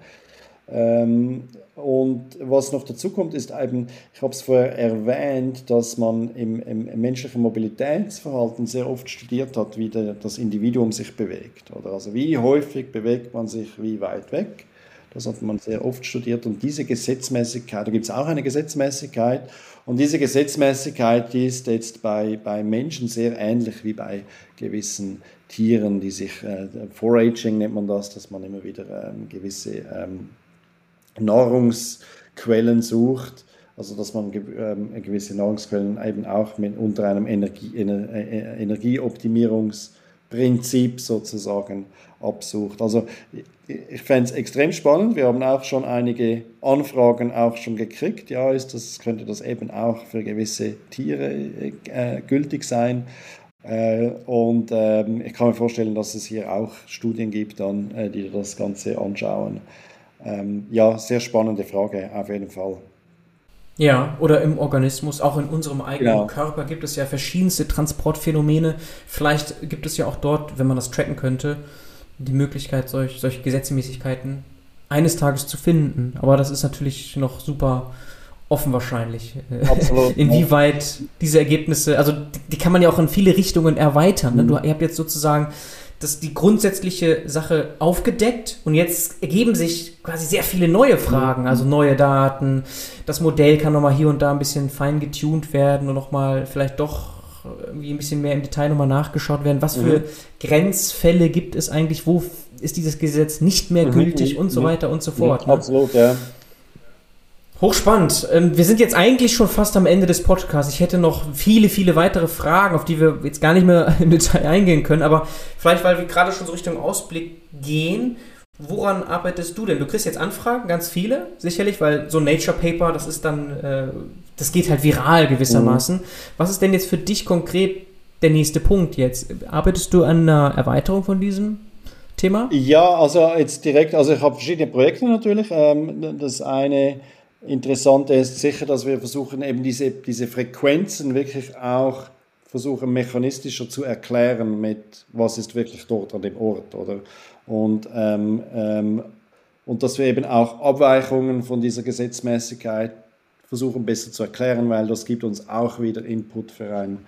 Ähm, und was noch dazu kommt, ist eben, ich habe es vorher erwähnt, dass man im, im, menschlichen Mobilitätsverhalten sehr oft studiert hat, wie der, das Individuum sich bewegt. Oder also wie häufig bewegt man sich wie weit weg. Das hat man sehr oft studiert. Und diese Gesetzmäßigkeit, da gibt es auch eine Gesetzmäßigkeit. Und diese Gesetzmäßigkeit die ist jetzt bei, bei Menschen sehr ähnlich wie bei gewissen Tieren, die sich, äh, Foraging nennt man das, dass man immer wieder ähm, gewisse ähm, Nahrungsquellen sucht, also dass man ähm, gewisse Nahrungsquellen eben auch mit, unter einem Energie, Ener, äh, Energieoptimierungsprinzip sozusagen absucht. Also ich fände es extrem spannend. Wir haben auch schon einige Anfragen auch schon gekriegt. Ja, ist das, könnte das eben auch für gewisse Tiere äh, gültig sein. Äh, und ähm, ich kann mir vorstellen, dass es hier auch Studien gibt, dann, äh, die das Ganze anschauen. Ähm, ja, sehr spannende Frage, auf jeden Fall. Ja, oder im Organismus, auch in unserem eigenen genau. Körper gibt es ja verschiedenste Transportphänomene. Vielleicht gibt es ja auch dort, wenn man das tracken könnte, die Möglichkeit, solch, solche Gesetzmäßigkeiten eines Tages zu finden. Aber das ist natürlich noch super offen wahrscheinlich. Absolut. Inwieweit diese Ergebnisse, also die, die, kann man ja auch in viele Richtungen erweitern. Ne? Du, ihr habt jetzt sozusagen das die grundsätzliche Sache aufgedeckt und jetzt ergeben sich quasi sehr viele neue Fragen, mhm. also neue Daten. Das Modell kann nochmal hier und da ein bisschen fein getuned werden und nochmal vielleicht doch irgendwie ein bisschen mehr im Detail nochmal nachgeschaut werden. Was für mhm. Grenzfälle gibt es eigentlich? Wo ist dieses Gesetz nicht mehr mhm. gültig mhm. und so weiter und so fort? Ne? Absolut, ja. Hochspannend. Ähm, wir sind jetzt eigentlich schon fast am Ende des Podcasts. Ich hätte noch viele, viele weitere Fragen, auf die wir jetzt gar nicht mehr im Detail eingehen können. Aber vielleicht, weil wir gerade schon so Richtung Ausblick gehen, woran arbeitest du denn? Du kriegst jetzt Anfragen, ganz viele, sicherlich, weil so ein Nature Paper, das ist dann, äh, das geht halt viral gewissermaßen. Mhm. Was ist denn jetzt für dich konkret der nächste Punkt jetzt? Arbeitest du an einer Erweiterung von diesem Thema? Ja, also jetzt direkt, also ich habe verschiedene Projekte natürlich. Ähm, das eine Interessant ist sicher, dass wir versuchen, eben diese, diese Frequenzen wirklich auch versuchen, mechanistischer zu erklären mit, was ist wirklich dort an dem Ort, oder? Und, ähm, ähm, und dass wir eben auch Abweichungen von dieser Gesetzmäßigkeit versuchen besser zu erklären, weil das gibt uns auch wieder Input für ein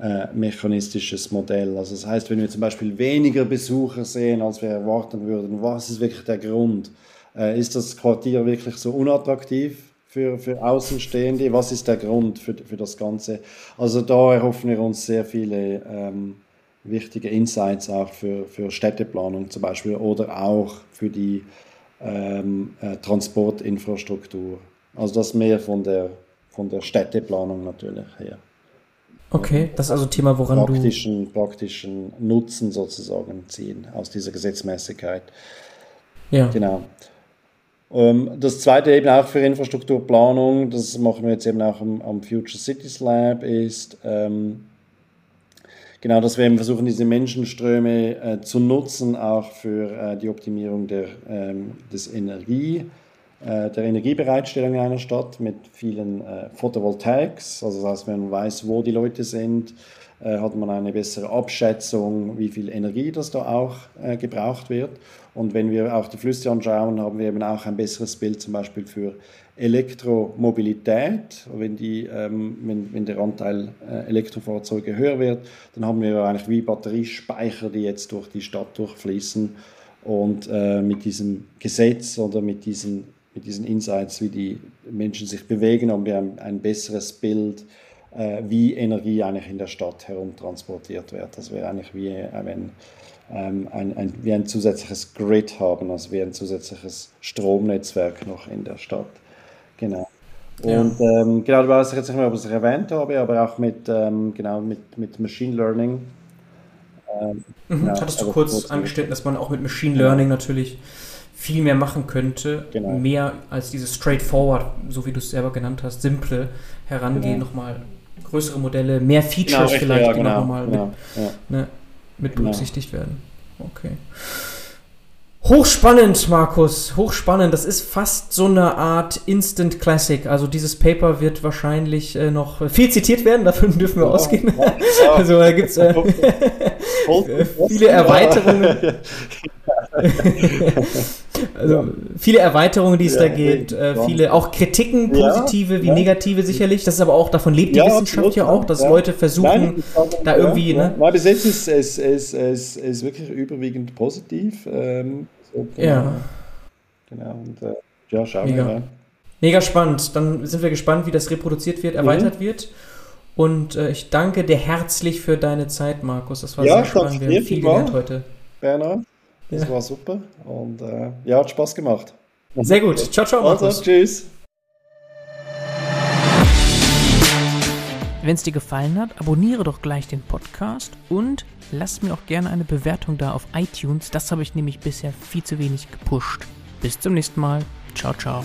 äh, mechanistisches Modell. Also das heißt, wenn wir zum Beispiel weniger Besucher sehen, als wir erwarten würden, was ist wirklich der Grund? Äh, ist das Quartier wirklich so unattraktiv für, für Außenstehende? Was ist der Grund für, für das Ganze? Also da erhoffen wir uns sehr viele ähm, wichtige Insights auch für, für Städteplanung zum Beispiel oder auch für die ähm, äh, Transportinfrastruktur. Also das mehr von der, von der Städteplanung natürlich her. Okay, das ist also ein Thema, woran praktischen, du... Praktischen Nutzen sozusagen ziehen aus dieser Gesetzmäßigkeit. Ja. Genau. Ähm, das zweite eben auch für Infrastrukturplanung, das machen wir jetzt eben auch am, am Future Cities Lab, ist ähm, genau, dass wir eben versuchen, diese Menschenströme äh, zu nutzen, auch für äh, die Optimierung der, ähm, des Energieverbrauchs äh, der Energiebereitstellung in einer Stadt mit vielen äh, Photovoltaics. Also das heißt, wenn man weiß, wo die Leute sind, äh, hat man eine bessere Abschätzung, wie viel Energie das da auch äh, gebraucht wird. Und wenn wir auch die Flüsse anschauen, haben wir eben auch ein besseres Bild zum Beispiel für Elektromobilität. Wenn, die, ähm, wenn, wenn der Anteil äh, Elektrofahrzeuge höher wird, dann haben wir eigentlich wie Batteriespeicher, die jetzt durch die Stadt durchfließen. Und äh, mit diesem Gesetz oder mit diesen, mit diesen Insights, wie die Menschen sich bewegen, haben wir ein, ein besseres Bild äh, wie Energie eigentlich in der Stadt herumtransportiert wird. Das wäre eigentlich wie äh, wenn ähm, ein, ein, wie ein zusätzliches Grid haben, also wie ein zusätzliches Stromnetzwerk noch in der Stadt. Genau. Und ja. ähm, genau, weiß ich jetzt nicht mehr, ob ich es erwähnt habe, aber auch mit, ähm, genau, mit, mit Machine Learning. Ähm, mhm, ja, hattest du also kurz, kurz angestellt, dass man auch mit Machine Learning ja. natürlich viel mehr machen könnte, genau. mehr als dieses straightforward, so wie du es selber genannt hast, simple Herangehen, genau. nochmal größere Modelle, mehr Features genau, vielleicht, ja, die genau, nochmal genau, ne, mit genau. berücksichtigt werden. Okay. Hochspannend, Markus, hochspannend. Das ist fast so eine Art Instant Classic. Also dieses Paper wird wahrscheinlich äh, noch viel zitiert werden, davon dürfen wir ja, ausgehen. Ja, ja. Also da gibt es äh, viele Erweiterungen. also viele Erweiterungen, die es ja, da gibt, äh, viele auch Kritiken, positive ja, wie ja. negative sicherlich. Das ist aber auch, davon lebt die Wissenschaft ja auch, dass Leute versuchen, Nein, da irgendwie. Ne? Nein, bis jetzt ist es ist, ist, ist wirklich überwiegend positiv. Ähm, so, genau. Ja. Genau, und äh, ja, schauen Mega. wir mal. Mega spannend. Dann sind wir gespannt, wie das reproduziert wird, erweitert mhm. wird. Und äh, ich danke dir herzlich für deine Zeit, Markus. Das war ja, sehr spannend. Wir haben viel gelernt heute. Bernhard. Das ja. war super und äh, ja, hat Spaß gemacht. Sehr gut. Ciao, ciao. Also, tschüss. Wenn es dir gefallen hat, abonniere doch gleich den Podcast und lass mir auch gerne eine Bewertung da auf iTunes. Das habe ich nämlich bisher viel zu wenig gepusht. Bis zum nächsten Mal. Ciao, ciao.